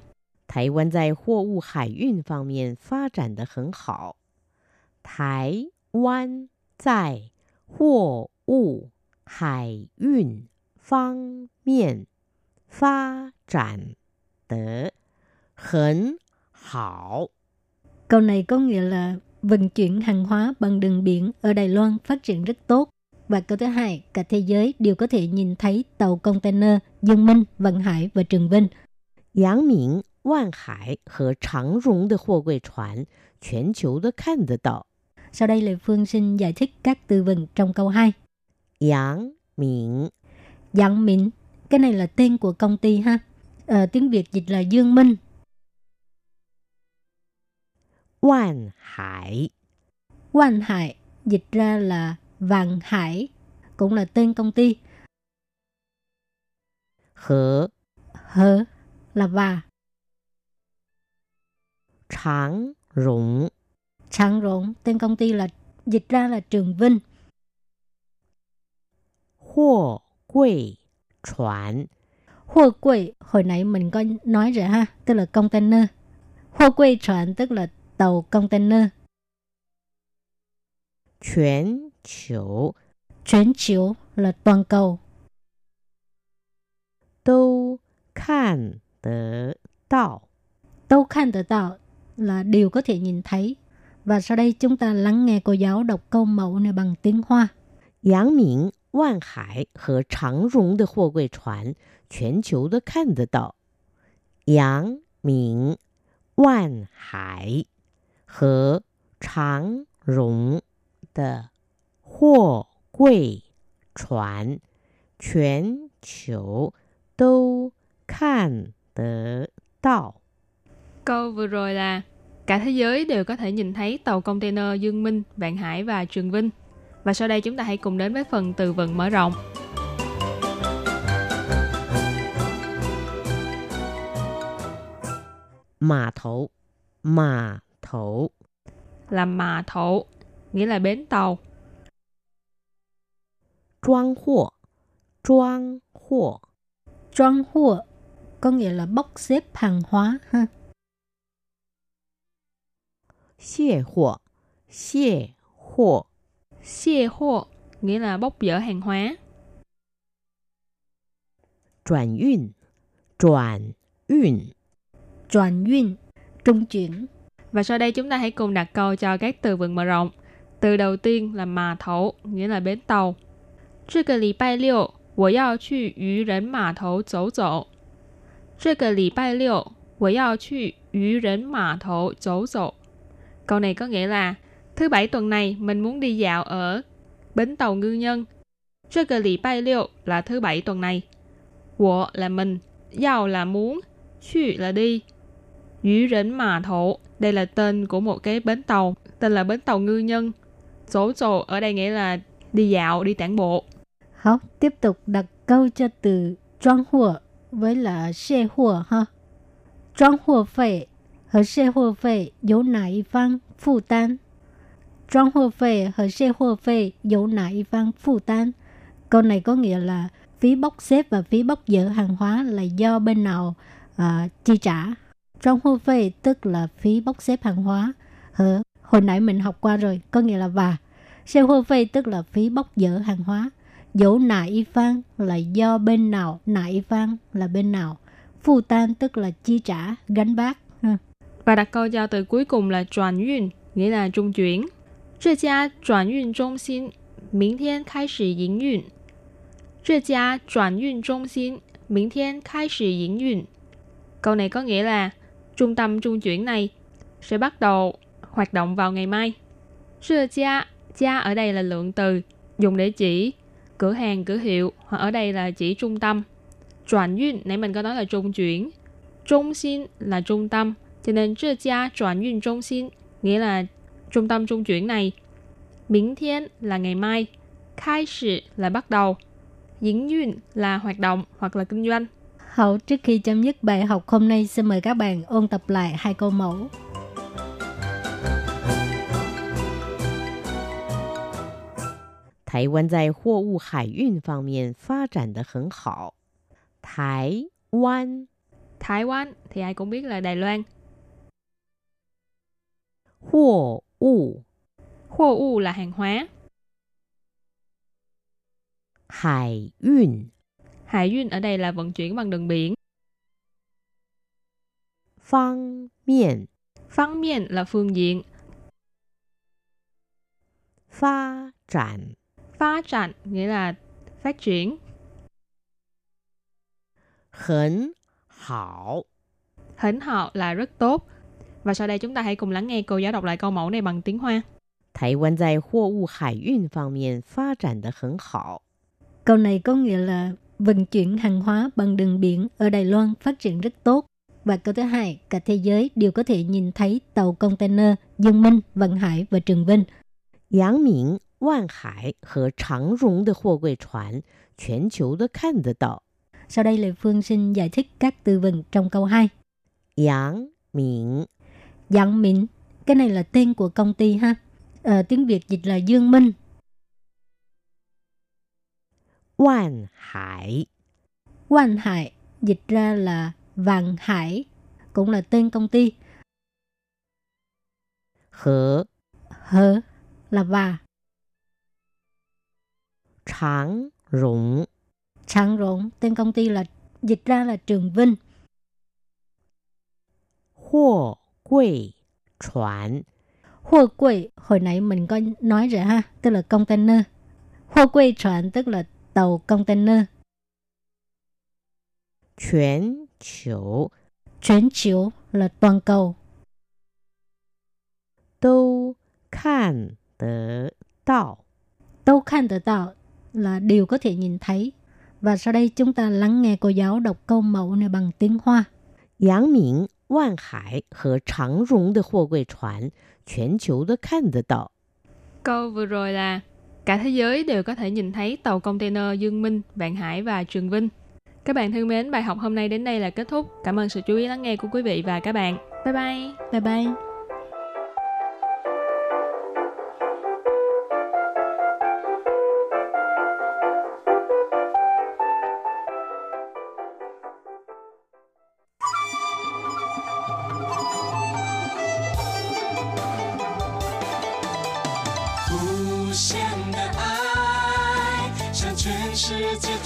台湾在货物海运方面发展得很好。台湾在货物海运方面发展 tử. Hẳn hảo. Câu này có nghĩa là vận chuyển hàng hóa bằng đường biển ở Đài Loan phát triển rất tốt. Và câu thứ hai, cả thế giới đều có thể nhìn thấy tàu container Dương Minh, Vận Hải và Trường Vinh. Giáng Minh, Vạn Hải và Tràng Rung de Huo Quỳ Chuan, Chuyển Chiu de Kan de Đạo. Sau đây là Phương xin giải thích các từ vựng trong câu 2. Giáng Minh Giáng Minh, cái này là tên của công ty ha à, tiếng Việt dịch là Dương Minh. Quan Hải Quan Hải dịch ra là Vàng Hải, cũng là tên công ty. Hở Hở là và. Tráng Rũng Tráng Rũng, tên công ty là dịch ra là Trường Vinh. Hồ Quỳ Chuẩn Hua quỷ, hồi nãy mình có nói rồi ha, tức là container. Hua quỷ 船, tức là tàu container. Chuyển chiều Chuyển chiều là toàn cầu. Đâu khan đỡ đạo Đâu khan đỡ đạo là điều có thể nhìn thấy. Và sau đây chúng ta lắng nghe cô giáo đọc câu mẫu này bằng tiếng Hoa. Yang miệng 万海和长荣的货柜船，全球都看得到。阳明、万海和长荣的货柜船，全球都看得到。 Câu vừa rồi là cả thế giới đều có thể nhìn thấy tàu container Dương Minh, Vạn Hải và Trường Vinh. Và sau đây chúng ta hãy cùng đến với phần từ vựng mở rộng. Mã thổ Mã thổ Là mã thổ, nghĩa là bến tàu. Trang hộ Trang hộ Trang hộ có nghĩa là bốc xếp hàng hóa ha. Xie hộ Xie hộ Xie hô nghĩa là bốc dỡ hàng hóa. 转运，转运， Chuyển yun, trung chuyển. Và sau đây chúng ta hãy cùng đặt câu cho các từ vựng mở rộng. Từ đầu tiên là mà thấu, nghĩa là bến tàu. 这个礼拜六我要去渔人码头走走。这个礼拜六我要去渔人码头走走。Câu này có nghĩa là thứ bảy tuần này mình muốn đi dạo ở bến tàu ngư nhân. 这个礼拜六 là thứ bảy tuần này. 我 là mình, yao là muốn, 去 là đi. Yu Rỉnh Mà Thổ, đây là tên của một cái bến tàu, tên là bến tàu ngư nhân. Chỗ chỗ ở đây nghĩa là đi dạo, đi tản bộ. Học tiếp tục đặt câu cho từ trang hùa với là xe hùa ha. Trang hùa phê và xe hùa phê由哪一方负 担? Trang hùa phê và xe hùa phê 由哪一方负担? Câu này có nghĩa là phí bốc xếp và phí bốc dỡ hàng hóa là do bên nào à, chi trả. Trong hô phê tức là phí bốc xếp hàng hóa. Hờ, hồi nãy mình học qua rồi, có nghĩa là và. Xe hô phê tức là phí bốc dỡ hàng hóa. Dẫu nại phan là do bên nào, nại phan là bên nào. Phu tan tức là chi trả, gánh vác. Ha. Và đặt câu cho từ cuối cùng là chuyển yun, nghĩa là trung chuyển. 这家转运中心明天开始营运。这家转运中心明天开始营运。Câu này có nghĩa là trung tâm trung chuyển này sẽ bắt đầu hoạt động vào ngày mai. 这家 gia ở đây là lượng từ dùng để chỉ cửa hàng, cửa hiệu hoặc ở đây là chỉ trung tâm. Chuyển yun nãy mình có nói là trung chuyển. Trung xin là trung tâm, cho nên 这家转运中心 nghĩa là trung tâm trung chuyển này. Miễn thiên là ngày mai, khai sử là bắt đầu, diễn duyên là hoạt động hoặc là kinh doanh. Hậu trước khi chấm dứt bài học hôm nay xin mời các bạn ôn tập lại hai câu mẫu. 台湾在货物海运方面发展的很好。台湾 Thái Quan thì ai cũng biết là Đài Loan. 货 物 Khô u là hàng hóa. 海运 Hải duyên ở đây là vận chuyển bằng đường biển. 方面 Phán miền là phương diện. 发展 Phá triển nghĩa là phát triển. 很好。 Hỉnh họ là rất tốt. Và sau đây chúng ta hãy cùng lắng nghe cô giáo đọc lại câu mẫu này bằng tiếng Hoa. 台湾在货物海运方面发展的很好。 Câu này có nghĩa là vận chuyển hàng hóa bằng đường biển ở Đài Loan phát triển rất tốt. Và câu thứ hai, cả thế giới đều có thể nhìn thấy tàu container Dương Minh, Vận Hải và Trường Vinh. 阳明、万海和长荣的货柜船，全球都看得到。 Sau đây Lê Phương xin giải thích các từ vựng trong câu 2. 阳明 Giang Minh. Cái này là tên của công ty ha. Ờ, tiếng Việt dịch là Dương Minh. Quan Hải Quan Hải dịch ra là Vàng Hải, cũng là tên công ty. Hở, Hở là và. Tráng Rũng Tráng Rũng, tên công ty là dịch ra là Trường Vinh. Hồ 柜船 Hoa quầy, hồi nãy mình có nói rồi ha, tức là container. Hoa quầy船tức là tàu container. 全球 全chiếu là toàn cầu. 都看得到。 Đâu khăn tự tạo là điều có thể nhìn thấy. Và sau đây chúng ta lắng nghe cô giáo đọc câu mẫu này bằng tiếng Hoa. 阳明、 万海和长荣的货柜船，全球都看得到。 Câu vừa rồi là cả thế giới đều có thể nhìn thấy tàu container Dương Minh, Vạn Hải và Trường Vinh. Các bạn thân mến, bài học hôm nay đến đây là kết thúc. Cảm ơn sự chú ý lắng nghe của quý vị và các bạn. Bye bye! Bye bye.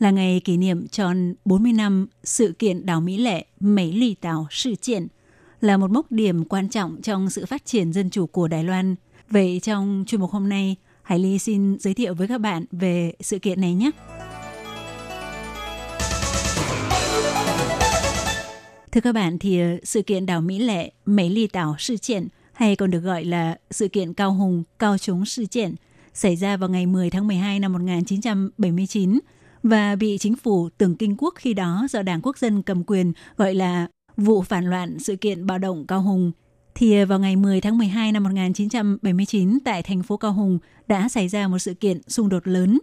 là ngày kỷ niệm tròn 40 năm sự kiện đảo Mỹ Lệ mấy Lì tàu Sự Kiện, là một mốc điểm quan trọng trong sự phát triển dân chủ của Đài Loan. Vậy trong chuyên mục hôm nay, Hải Ly xin giới thiệu với các bạn về sự kiện này nhé. Thưa các bạn, thì ờ, sự kiện đảo Mỹ Lệ, mấy Ly tàu sự kiện hay còn được gọi là sự kiện Cao Hùng, Cao Trúng sự kiện xảy ra vào ngày 10 tháng 12 năm 1979 và bị chính phủ tưởng kinh quốc khi đó do Đảng Quốc dân cầm quyền, gọi là vụ phản loạn sự kiện bạo động Cao Hùng. Thì ờ, vào ngày 10 tháng 12 năm 1979 tại thành phố Cao Hùng đã xảy ra một sự kiện xung đột lớn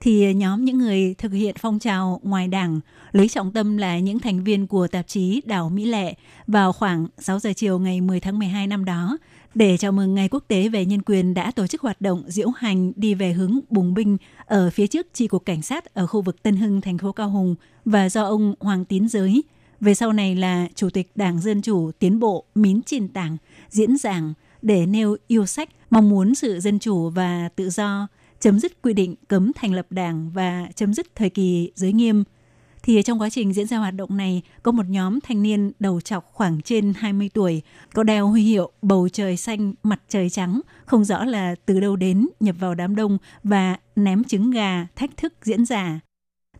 thì nhóm những người thực hiện phong trào ngoài đảng lấy trọng tâm là những thành viên của tạp chí Đảo Mỹ Lệ vào khoảng 6 giờ chiều ngày 10 tháng 12 năm đó để chào mừng Ngày Quốc tế về Nhân quyền đã tổ chức hoạt động diễu hành đi về hướng bùng binh ở phía trước chi cục cảnh sát ở khu vực Tân Hưng, thành phố Cao Hùng và do ông Hoàng Tín Giới, về sau này là Chủ tịch Đảng Dân Chủ Tiến Bộ Mín Trình Tảng diễn giảng để nêu yêu sách mong muốn sự dân chủ và tự do chấm dứt quy định cấm thành lập đảng và chấm dứt thời kỳ giới nghiêm. Thì trong quá trình diễn ra hoạt động này, có một nhóm thanh niên đầu chọc khoảng trên 20 tuổi, có đeo huy hiệu bầu trời xanh, mặt trời trắng, không rõ là từ đâu đến, nhập vào đám đông và ném trứng gà, thách thức diễn giả.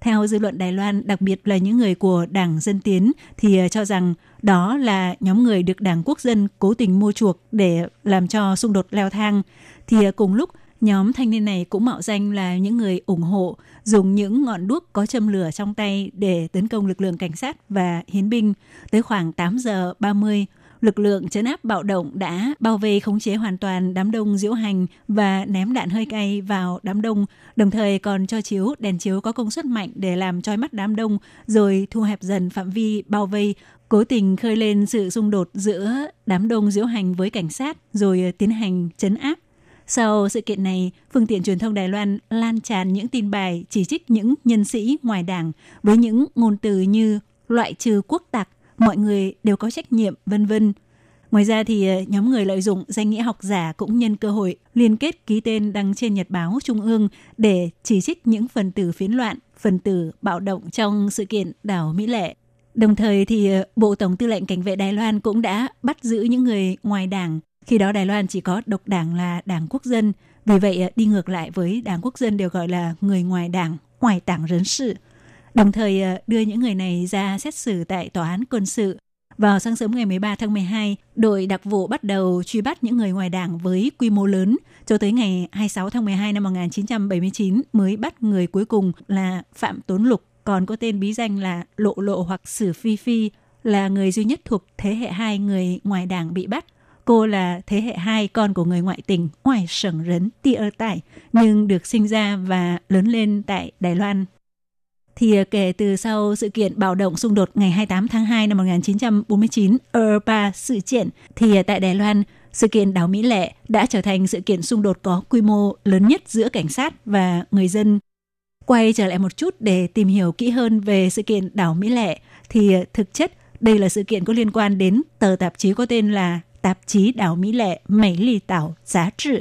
Theo dư luận Đài Loan, đặc biệt là những người của Đảng Dân Tiến thì ờ, cho rằng đó là nhóm người được Đảng Quốc dân cố tình mua chuộc để làm cho xung đột leo thang. Thì ờ, cùng lúc Nhóm thanh niên này cũng mạo danh là những người ủng hộ dùng những ngọn đuốc có châm lửa trong tay để tấn công lực lượng cảnh sát và hiến binh. Tới khoảng 8 giờ 30, lực lượng chấn áp bạo động đã bao vây khống chế hoàn toàn đám đông diễu hành và ném đạn hơi cay vào đám đông, đồng thời còn cho chiếu đèn chiếu có công suất mạnh để làm trói mắt đám đông, rồi thu hẹp dần phạm vi bao vây, cố tình khơi lên sự xung đột giữa đám đông diễu hành với cảnh sát, rồi tiến hành chấn áp sau sự kiện này, phương tiện truyền thông Đài Loan lan tràn những tin bài chỉ trích những nhân sĩ ngoài đảng với những ngôn từ như loại trừ quốc tặc, mọi người đều có trách nhiệm, vân vân. Ngoài ra thì ờ, nhóm người lợi dụng danh nghĩa học giả cũng nhân cơ hội liên kết ký tên đăng trên Nhật báo Trung ương để chỉ trích những phần tử phiến loạn, phần tử bạo động trong sự kiện đảo Mỹ Lệ. Đồng thời thì ờ, Bộ Tổng Tư lệnh Cảnh vệ Đài Loan cũng đã bắt giữ những người ngoài đảng khi đó Đài Loan chỉ có độc đảng là Đảng Quốc dân, vì vậy à, đi ngược lại với Đảng Quốc dân đều gọi là người ngoài đảng, ngoài đảng rấn sự. Đồng thời à, đưa những người này ra xét xử tại tòa án quân sự. Vào sáng sớm ngày 13 tháng 12, đội đặc vụ bắt đầu truy bắt những người ngoài đảng với quy mô lớn. Cho tới ngày 26 tháng 12 năm 1979 mới bắt người cuối cùng là Phạm Tốn Lục, còn có tên bí danh là Lộ Lộ hoặc Sử Phi Phi, là người duy nhất thuộc thế hệ hai người ngoài đảng bị bắt. Cô là thế hệ hai con của người ngoại tình ti tia tại nhưng được sinh ra và lớn lên tại Đài Loan. Thì ờ, kể từ sau sự kiện bạo động xung đột ngày 28 tháng 2 năm 1949 Europa sự kiện, thì ờ, tại Đài Loan, sự kiện đảo Mỹ Lệ đã trở thành sự kiện xung đột có quy mô lớn nhất giữa cảnh sát và người dân. Quay trở lại một chút để tìm hiểu kỹ hơn về sự kiện đảo Mỹ Lệ, thì ờ, thực chất đây là sự kiện có liên quan đến tờ tạp chí có tên là tạp chí đảo Mỹ Lệ Mỹ Lì Tảo Giá trị.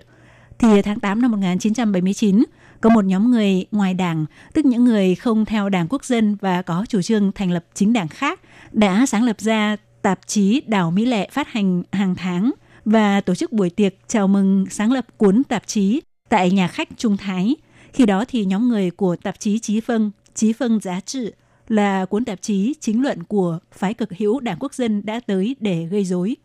Thì tháng 8 năm 1979, có một nhóm người ngoài đảng, tức những người không theo đảng quốc dân và có chủ trương thành lập chính đảng khác, đã sáng lập ra tạp chí Đảo Mỹ Lệ phát hành hàng tháng và tổ chức buổi tiệc chào mừng sáng lập cuốn tạp chí tại nhà khách Trung Thái. Khi đó thì nhóm người của tạp chí Chí Phân, Chí Phân Giá trị là cuốn tạp chí chính luận của phái cực hữu Đảng Quốc dân đã tới để gây rối.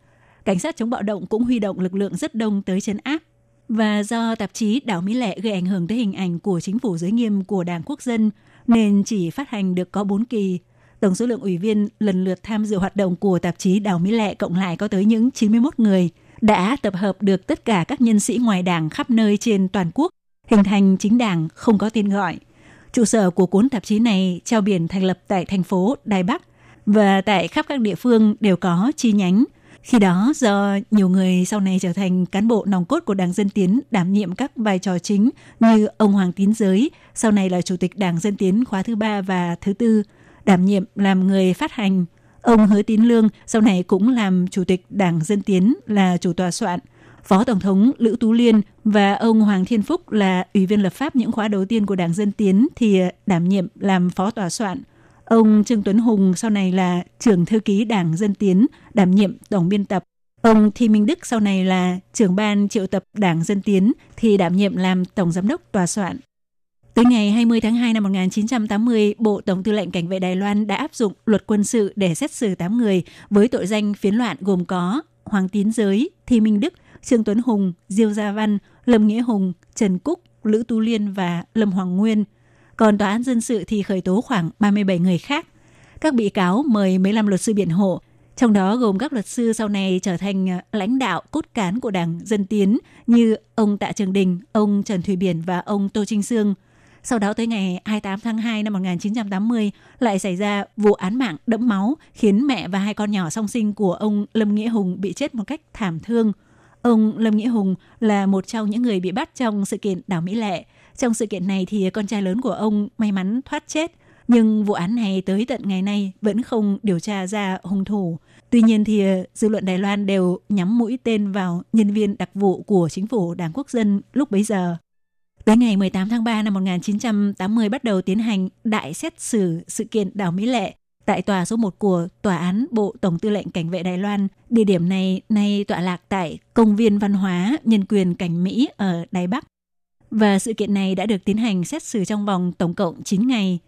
Cảnh sát chống bạo động cũng huy động lực lượng rất đông tới chấn áp. Và do tạp chí Đảo Mỹ Lệ gây ảnh hưởng tới hình ảnh của chính phủ giới nghiêm của Đảng Quốc dân, nên chỉ phát hành được có 4 kỳ. Tổng số lượng ủy viên lần lượt tham dự hoạt động của tạp chí Đảo Mỹ Lệ cộng lại có tới những 91 người, đã tập hợp được tất cả các nhân sĩ ngoài đảng khắp nơi trên toàn quốc, hình thành chính đảng không có tên gọi. Trụ sở của cuốn tạp chí này treo biển thành lập tại thành phố Đài Bắc và tại khắp các địa phương đều có chi nhánh. Khi đó, do nhiều người sau này trở thành cán bộ nòng cốt của Đảng Dân Tiến đảm nhiệm các vai trò chính như ông Hoàng Tín Giới, sau này là Chủ tịch Đảng Dân Tiến khóa thứ ba và thứ tư, đảm nhiệm làm người phát hành. Ông Hứa Tín Lương sau này cũng làm Chủ tịch Đảng Dân Tiến là chủ tòa soạn. Phó Tổng thống Lữ Tú Liên và ông Hoàng Thiên Phúc là Ủy viên lập pháp những khóa đầu tiên của Đảng Dân Tiến thì ờ, đảm nhiệm làm phó tòa soạn. Ông Trương Tuấn Hùng sau này là trưởng thư ký Đảng Dân Tiến, đảm nhiệm tổng biên tập. Ông Thi Minh Đức sau này là trưởng ban triệu tập Đảng Dân Tiến thì đảm nhiệm làm tổng giám đốc tòa soạn. Tới ngày 20 tháng 2 năm 1980, Bộ Tổng tư lệnh Cảnh vệ Đài Loan đã áp dụng luật quân sự để xét xử 8 người với tội danh phiến loạn gồm có Hoàng Tín Giới, Thi Minh Đức, Trương Tuấn Hùng, Diêu Gia Văn, Lâm Nghĩa Hùng, Trần Cúc, Lữ Tu Liên và Lâm Hoàng Nguyên. Còn tòa án dân sự thì khởi tố khoảng 37 người khác. Các bị cáo mời 15 luật sư biện hộ, trong đó gồm các luật sư sau này trở thành ờ, lãnh đạo cốt cán của Đảng Dân Tiến như ông Tạ Trường Đình, ông Trần Thủy Biển và ông Tô Trinh Sương. Sau đó tới ngày 28 tháng 2 năm 1980 lại xảy ra vụ án mạng đẫm máu khiến mẹ và hai con nhỏ song sinh của ông Lâm Nghĩa Hùng bị chết một cách thảm thương. Ông Lâm Nghĩa Hùng là một trong những người bị bắt trong sự kiện đảo Mỹ Lệ. Trong sự kiện này thì con trai lớn của ông may mắn thoát chết. Nhưng vụ án này tới tận ngày nay vẫn không điều tra ra hung thủ. Tuy nhiên thì ờ, dư luận Đài Loan đều nhắm mũi tên vào nhân viên đặc vụ của chính phủ Đảng Quốc dân lúc bấy giờ. Tới ngày 18 tháng 3 năm 1980 bắt đầu tiến hành đại xét xử sự kiện đảo Mỹ Lệ tại tòa số 1 của Tòa án Bộ Tổng tư lệnh Cảnh vệ Đài Loan. Địa điểm này nay tọa lạc tại Công viên Văn hóa Nhân quyền Cảnh Mỹ ở Đài Bắc. Và sự kiện này đã được tiến hành xét xử trong vòng tổng cộng 9 ngày.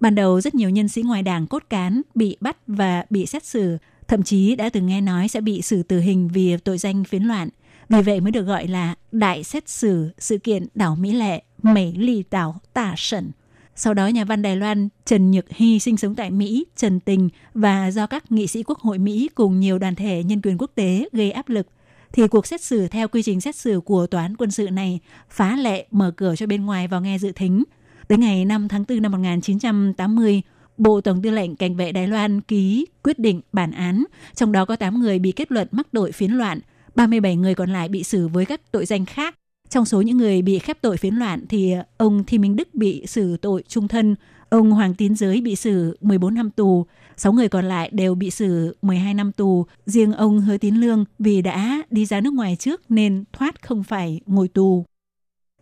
Ban đầu rất nhiều nhân sĩ ngoài đảng cốt cán bị bắt và bị xét xử, thậm chí đã từng nghe nói sẽ bị xử tử hình vì tội danh phiến loạn. Vì vậy mới được gọi là đại xét xử sự kiện đảo Mỹ Lệ, Mỹ lì đảo Tả Sẩn. Sau đó nhà văn Đài Loan Trần Nhược Hy sinh sống tại Mỹ, Trần Tình và do các nghị sĩ quốc hội Mỹ cùng nhiều đoàn thể nhân quyền quốc tế gây áp lực thì cuộc xét xử theo quy trình xét xử của tòa án quân sự này phá lệ mở cửa cho bên ngoài vào nghe dự thính. Tới ngày 5 tháng 4 năm 1980, Bộ Tổng tư lệnh Cảnh vệ Đài Loan ký quyết định bản án, trong đó có 8 người bị kết luận mắc tội phiến loạn, 37 người còn lại bị xử với các tội danh khác. Trong số những người bị khép tội phiến loạn thì ông Thi Minh Đức bị xử tội trung thân, ông Hoàng Tín Giới bị xử 14 năm tù, 6 người còn lại đều bị xử 12 năm tù. Riêng ông Hứa Tín Lương vì đã đi ra nước ngoài trước nên thoát không phải ngồi tù.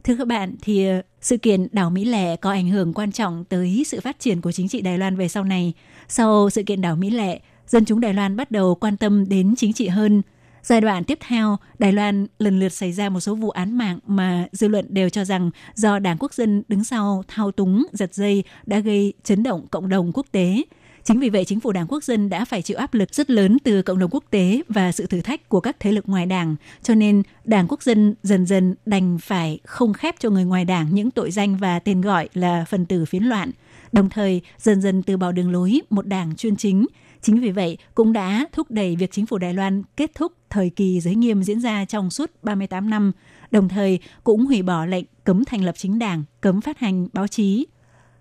Thưa các bạn, thì ờ, sự kiện đảo Mỹ Lệ có ảnh hưởng quan trọng tới sự phát triển của chính trị Đài Loan về sau này. Sau sự kiện đảo Mỹ Lệ, dân chúng Đài Loan bắt đầu quan tâm đến chính trị hơn – Giai đoạn tiếp theo, Đài Loan lần lượt xảy ra một số vụ án mạng mà dư luận đều cho rằng do Đảng Quốc dân đứng sau thao túng, giật dây đã gây chấn động cộng đồng quốc tế. Chính vì vậy, chính phủ Đảng Quốc dân đã phải chịu áp lực rất lớn từ cộng đồng quốc tế và sự thử thách của các thế lực ngoài đảng. Cho nên, Đảng Quốc dân dần dần đành phải không khép cho người ngoài đảng những tội danh và tên gọi là phần tử phiến loạn. Đồng thời, dần dần từ bỏ đường lối một đảng chuyên chính – Chính vì vậy, cũng đã thúc đẩy việc chính phủ Đài Loan kết thúc thời kỳ giới nghiêm diễn ra trong suốt 38 năm, đồng thời cũng hủy bỏ lệnh cấm thành lập chính đảng, cấm phát hành báo chí.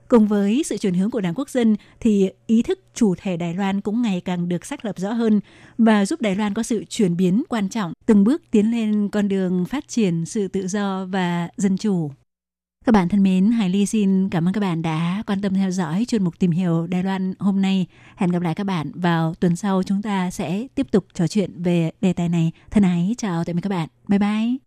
Cùng với sự chuyển hướng của Đảng Quốc dân thì ý thức chủ thể Đài Loan cũng ngày càng được xác lập rõ hơn và giúp Đài Loan có sự chuyển biến quan trọng, từng bước tiến lên con đường phát triển sự tự do và dân chủ. Các bạn thân mến, Hải Ly xin cảm ơn các bạn đã quan tâm theo dõi chuyên mục tìm hiểu Đài Loan hôm nay. Hẹn gặp lại các bạn vào tuần sau chúng ta sẽ tiếp tục trò chuyện về đề tài này. Thân ái chào tạm biệt các bạn. Bye bye.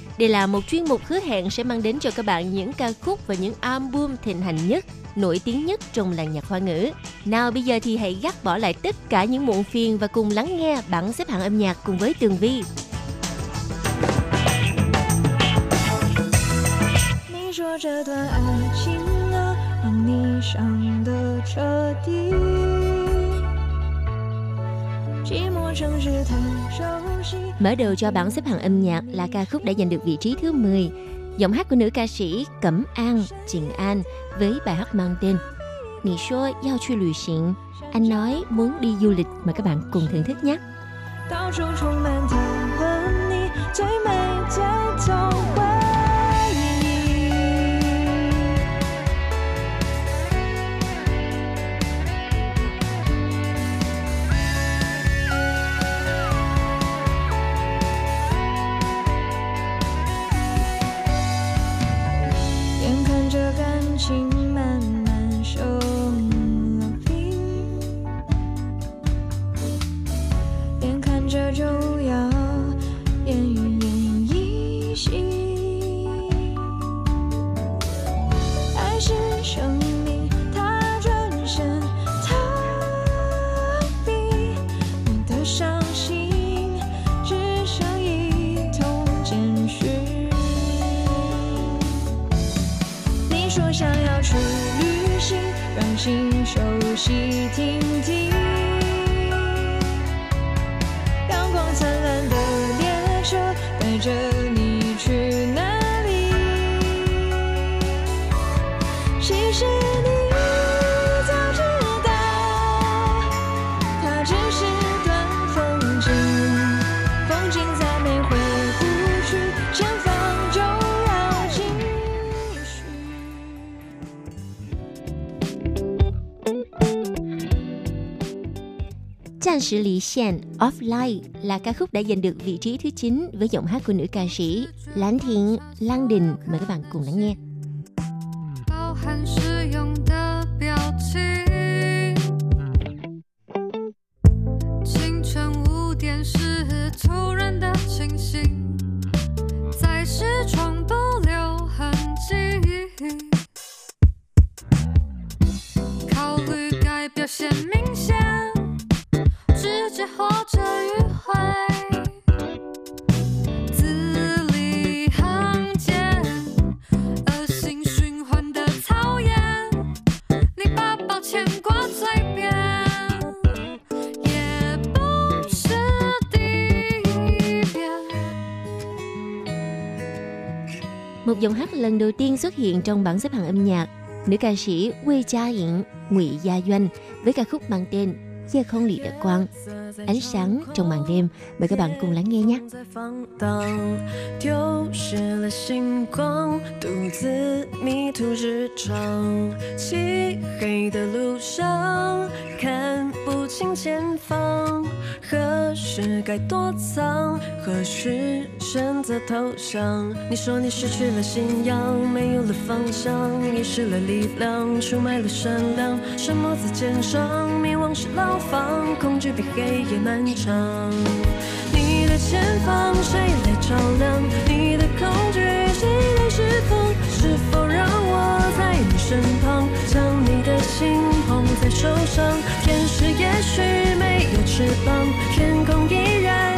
Đây là một chuyên mục hứa hẹn sẽ mang đến cho các bạn những ca khúc và những album thịnh hành nhất, nổi tiếng nhất trong làng nhạc hoa ngữ. Nào bây giờ thì hãy gác bỏ lại tất cả những muộn phiền và cùng lắng nghe bảng xếp hạng âm nhạc cùng với Tường Vi. 你说这段爱情啊，让你伤得彻底。 Mở đầu cho bảng xếp hạng âm nhạc là ca khúc đã giành được vị trí thứ 10. Giọng hát của nữ ca sĩ Cẩm An, Trình An với bài hát mang tên Nì xua giao truy lùi xịn. Anh nói muốn đi du lịch mà các bạn cùng thưởng thức nhé. 到处充满他 Trang sử lý Shen Offline là ca khúc đã giành được vị trí thứ 9 với giọng hát của nữ ca sĩ Lan Thiện Lan Đình. Mời các bạn cùng lắng nghe. 包含使用的表情。清晨五点时突然的清醒，在视窗都留痕迹。考虑该表现明显， Một giọng hát lần đầu tiên xuất hiện trong bảng xếp hạng âm nhạc, nữ ca sĩ Wei Gia Ying, Ngụy Gia Doanh với ca khúc mang tên Chia không lì đợt quang, ánh sáng trong màn đêm. Mời các bạn cùng lắng nghe nhé. 在放荡，丢失了星光，独自迷途日常。漆黑的路上，看不清前方，何时该躲藏，何时选择投降？你说你失去了信仰，没有了方向，遗失了力量，出卖了善良，沉默在肩上，迷惘是牢 方，恐惧比黑夜漫长。你的前方谁来照亮？你的恐惧谁来释放？是否让我在你身旁，将你的心捧在手上？天使也许没有翅膀，天空依然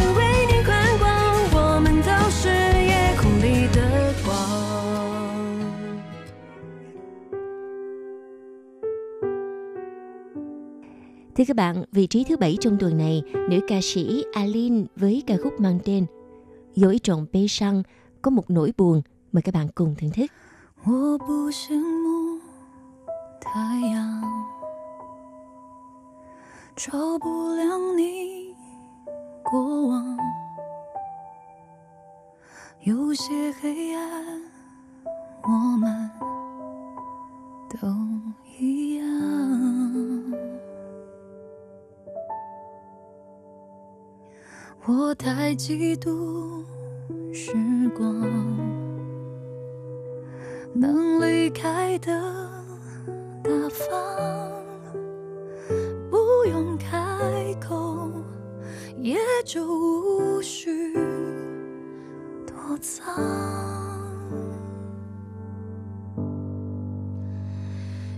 Thưa các bạn, vị trí thứ bảy trong tuần này, nữ ca sĩ Aline với ca khúc mang tên Dối trọng bê săng có một nỗi buồn. Mời các bạn cùng thưởng thức. 我不羡慕太阳，照不亮你过往。有些黑暗，我们都一样。 样。我太嫉妒时光，能离开的大方，不用开口，也就无需躲藏。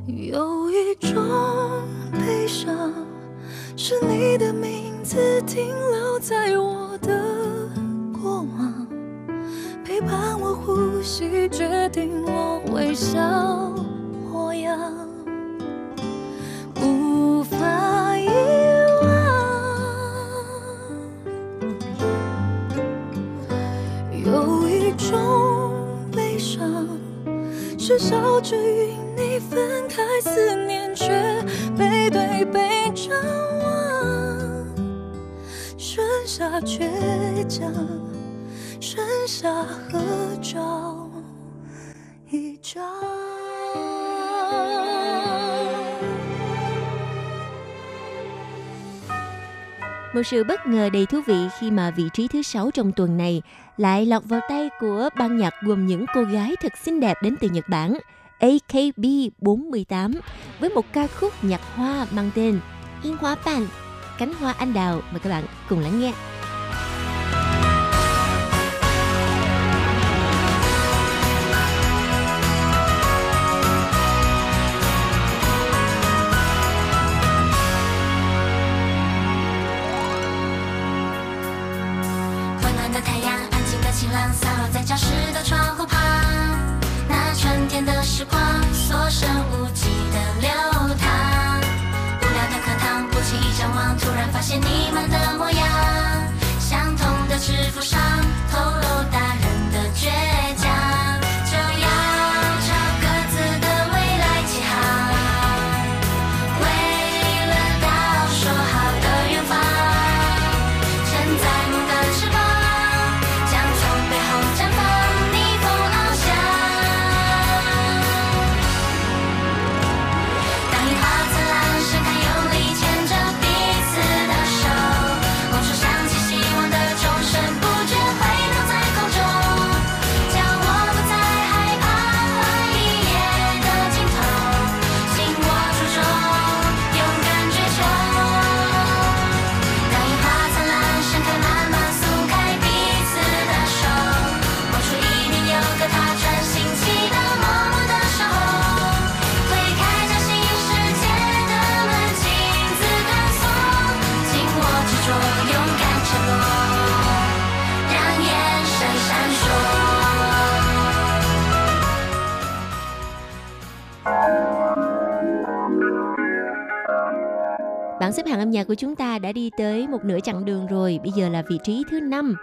有一种悲伤，是你的名字停留在我的过往，陪伴我呼吸，决定我微笑模样，无法遗忘。有一种悲伤。是笑着与你分开，思念却背对背张望，剩下倔强，剩下合照一张。 Một sự bất ngờ đầy thú vị khi mà vị trí thứ sáu trong tuần này lại lọt vào tay của ban nhạc gồm những cô gái thật xinh đẹp đến từ Nhật Bản, AKB48 với một ca khúc nhạc hoa mang tên Yên Hoa Bản, cánh hoa anh đào. Mời các bạn cùng lắng nghe. 突然发现你 Bảng xếp hạng âm nhạc của chúng ta đã đi tới một nửa chặng đường rồi, bây giờ là vị trí thứ 5.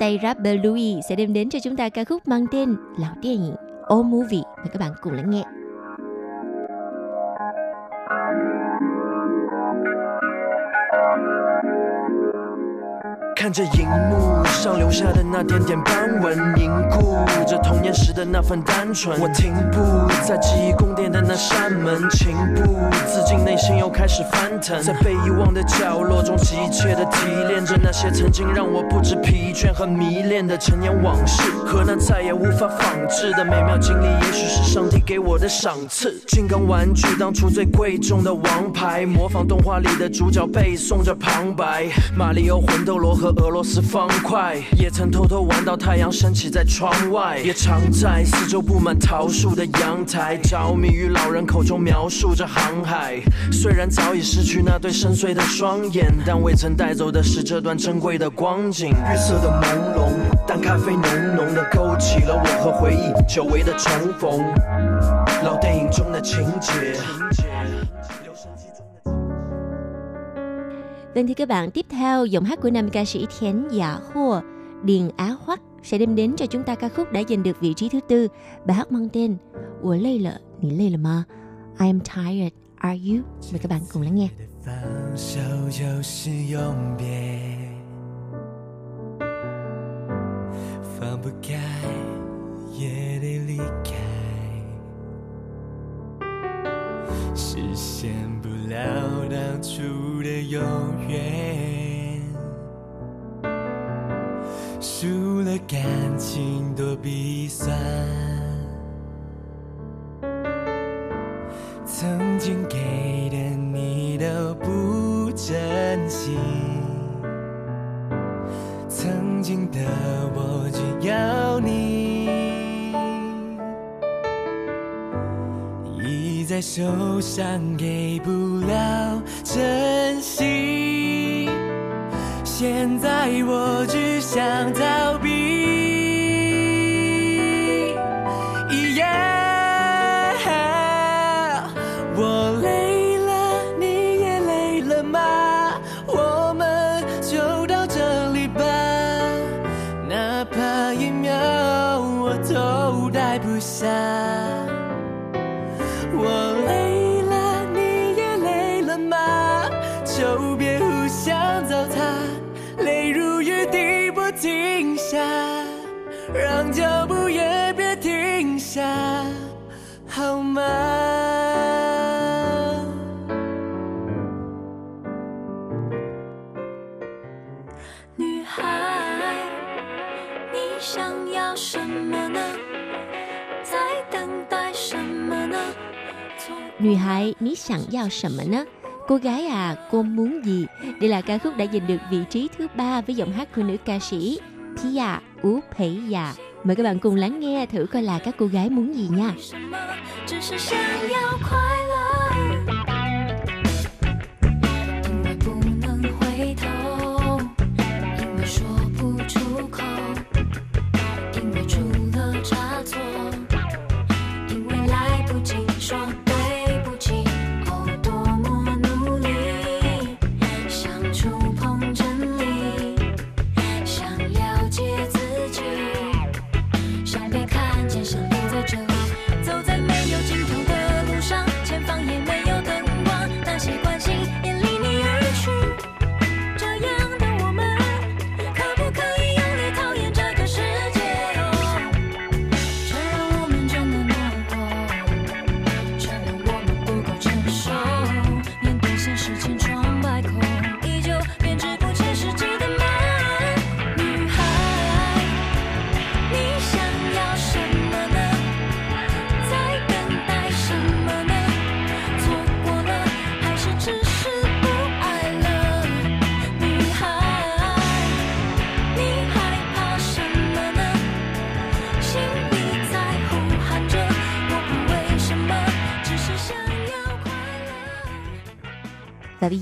Tay rapper Louis sẽ đem đến cho chúng ta ca khúc mang tên Lão điện ảnh All Movie. Mời các bạn cùng lắng nghe. 看着荧幕上留下的那点点斑纹，凝固着童年时的那份单纯。我停步在记忆宫殿的那扇门，情不自禁，内心又开始翻 在被遗忘的角落中，急切地提炼着那些曾经让我不知疲倦和迷恋的陈年往事，和那再也无法仿制的美妙经历，也许是上帝给我的赏赐。金刚玩具当初最贵重的王牌，模仿动画里的主角背诵着旁白，马里奥魂斗罗和俄罗斯方块，也曾偷偷玩到太阳升起在窗外，也常在四周布满桃树的阳台，着迷于老人口中描述着航海。虽然早已失去那对深邃的双眼，但未曾带走的是这段珍贵的光景。月色的朦胧，淡咖啡浓浓的勾起了我和回忆久违的重逢。老电影中的情节。 Vâng thưa các bạn, tiếp theo giọng hát của nam ca sĩ Thiến Dạ Hua, Điền Á Hoắc sẽ đem đến cho chúng ta ca khúc đã giành được vị trí thứ tư. Bài hát mang tên 我累了，你累了吗? I am tired, Are You Mời các bạn cùng lắng nghe 放手就是永别，放不开也得离开，实现不了当初的永远。输了感情多鼻酸。受伤给不了真心。现在我只想逃 gái sẵn giao sầm nữa Cô gái à, cô muốn gì? Đây là ca khúc đã giành được vị trí thứ ba với giọng hát của nữ ca sĩ Pia Upeya. Mời các bạn cùng lắng nghe thử coi là các cô gái muốn gì nha. 只是想要快乐。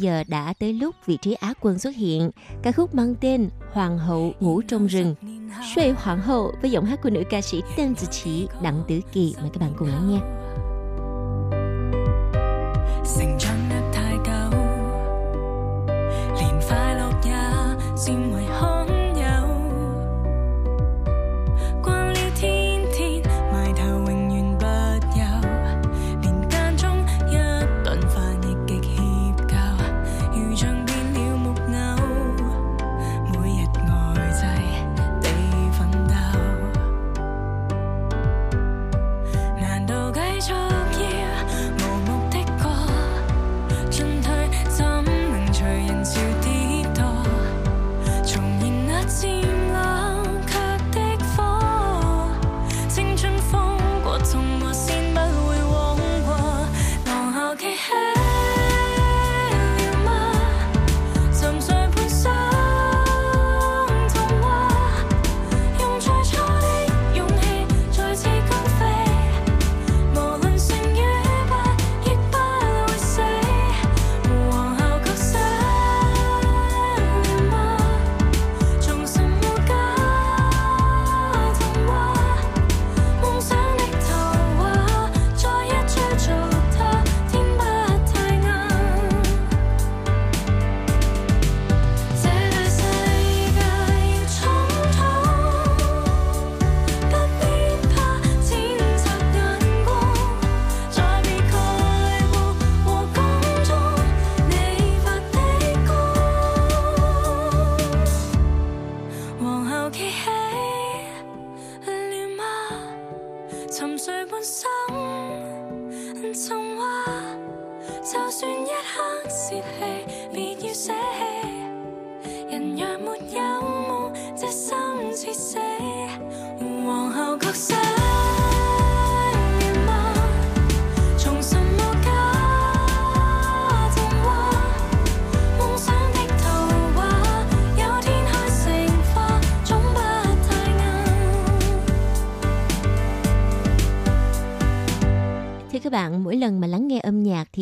giờ đã tới lúc vị trí Á quân xuất hiện. Ca khúc mang tên Hoàng hậu ngủ trong rừng. Xuê Hoàng hậu với giọng hát của nữ ca sĩ Tân Tử Chỉ, Đặng Tử Kỳ. Mời các bạn cùng lắng nghe.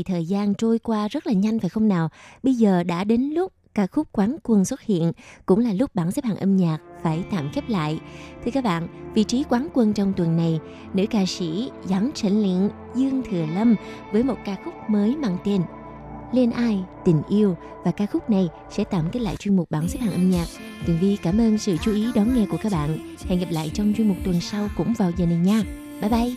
Thì thời gian trôi qua rất là nhanh phải không nào? Bây giờ đã đến lúc ca khúc quán quân xuất hiện, cũng là lúc bảng xếp hạng âm nhạc phải tạm khép lại. Thưa các bạn, vị trí quán quân trong tuần này, nữ ca sĩ Giáng Trịnh Liện, Dương Thừa Lâm với một ca khúc mới mang tên Lên ai, tình yêu và ca khúc này sẽ tạm kết lại chuyên mục bảng xếp hạng âm nhạc. Tường Vi cảm ơn sự chú ý đón nghe của các bạn. Hẹn gặp lại trong chuyên mục tuần sau cũng vào giờ này nha. Bye bye!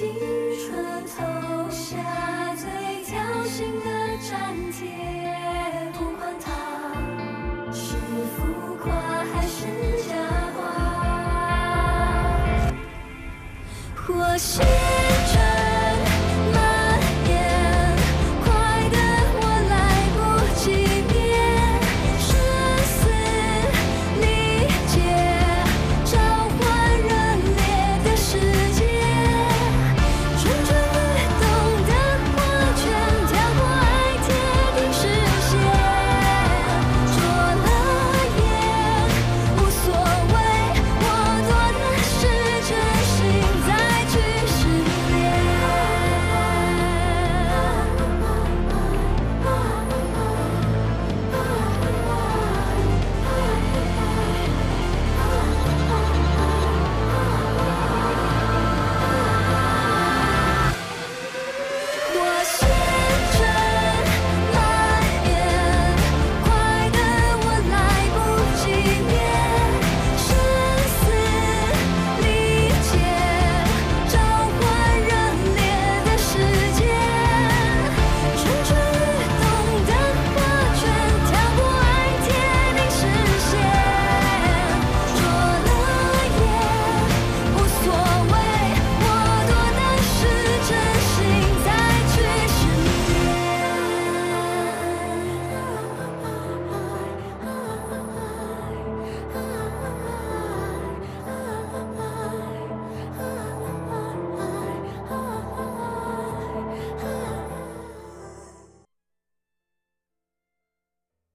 青春投下最挑衅的粘贴，不管它是浮夸还是假话，或许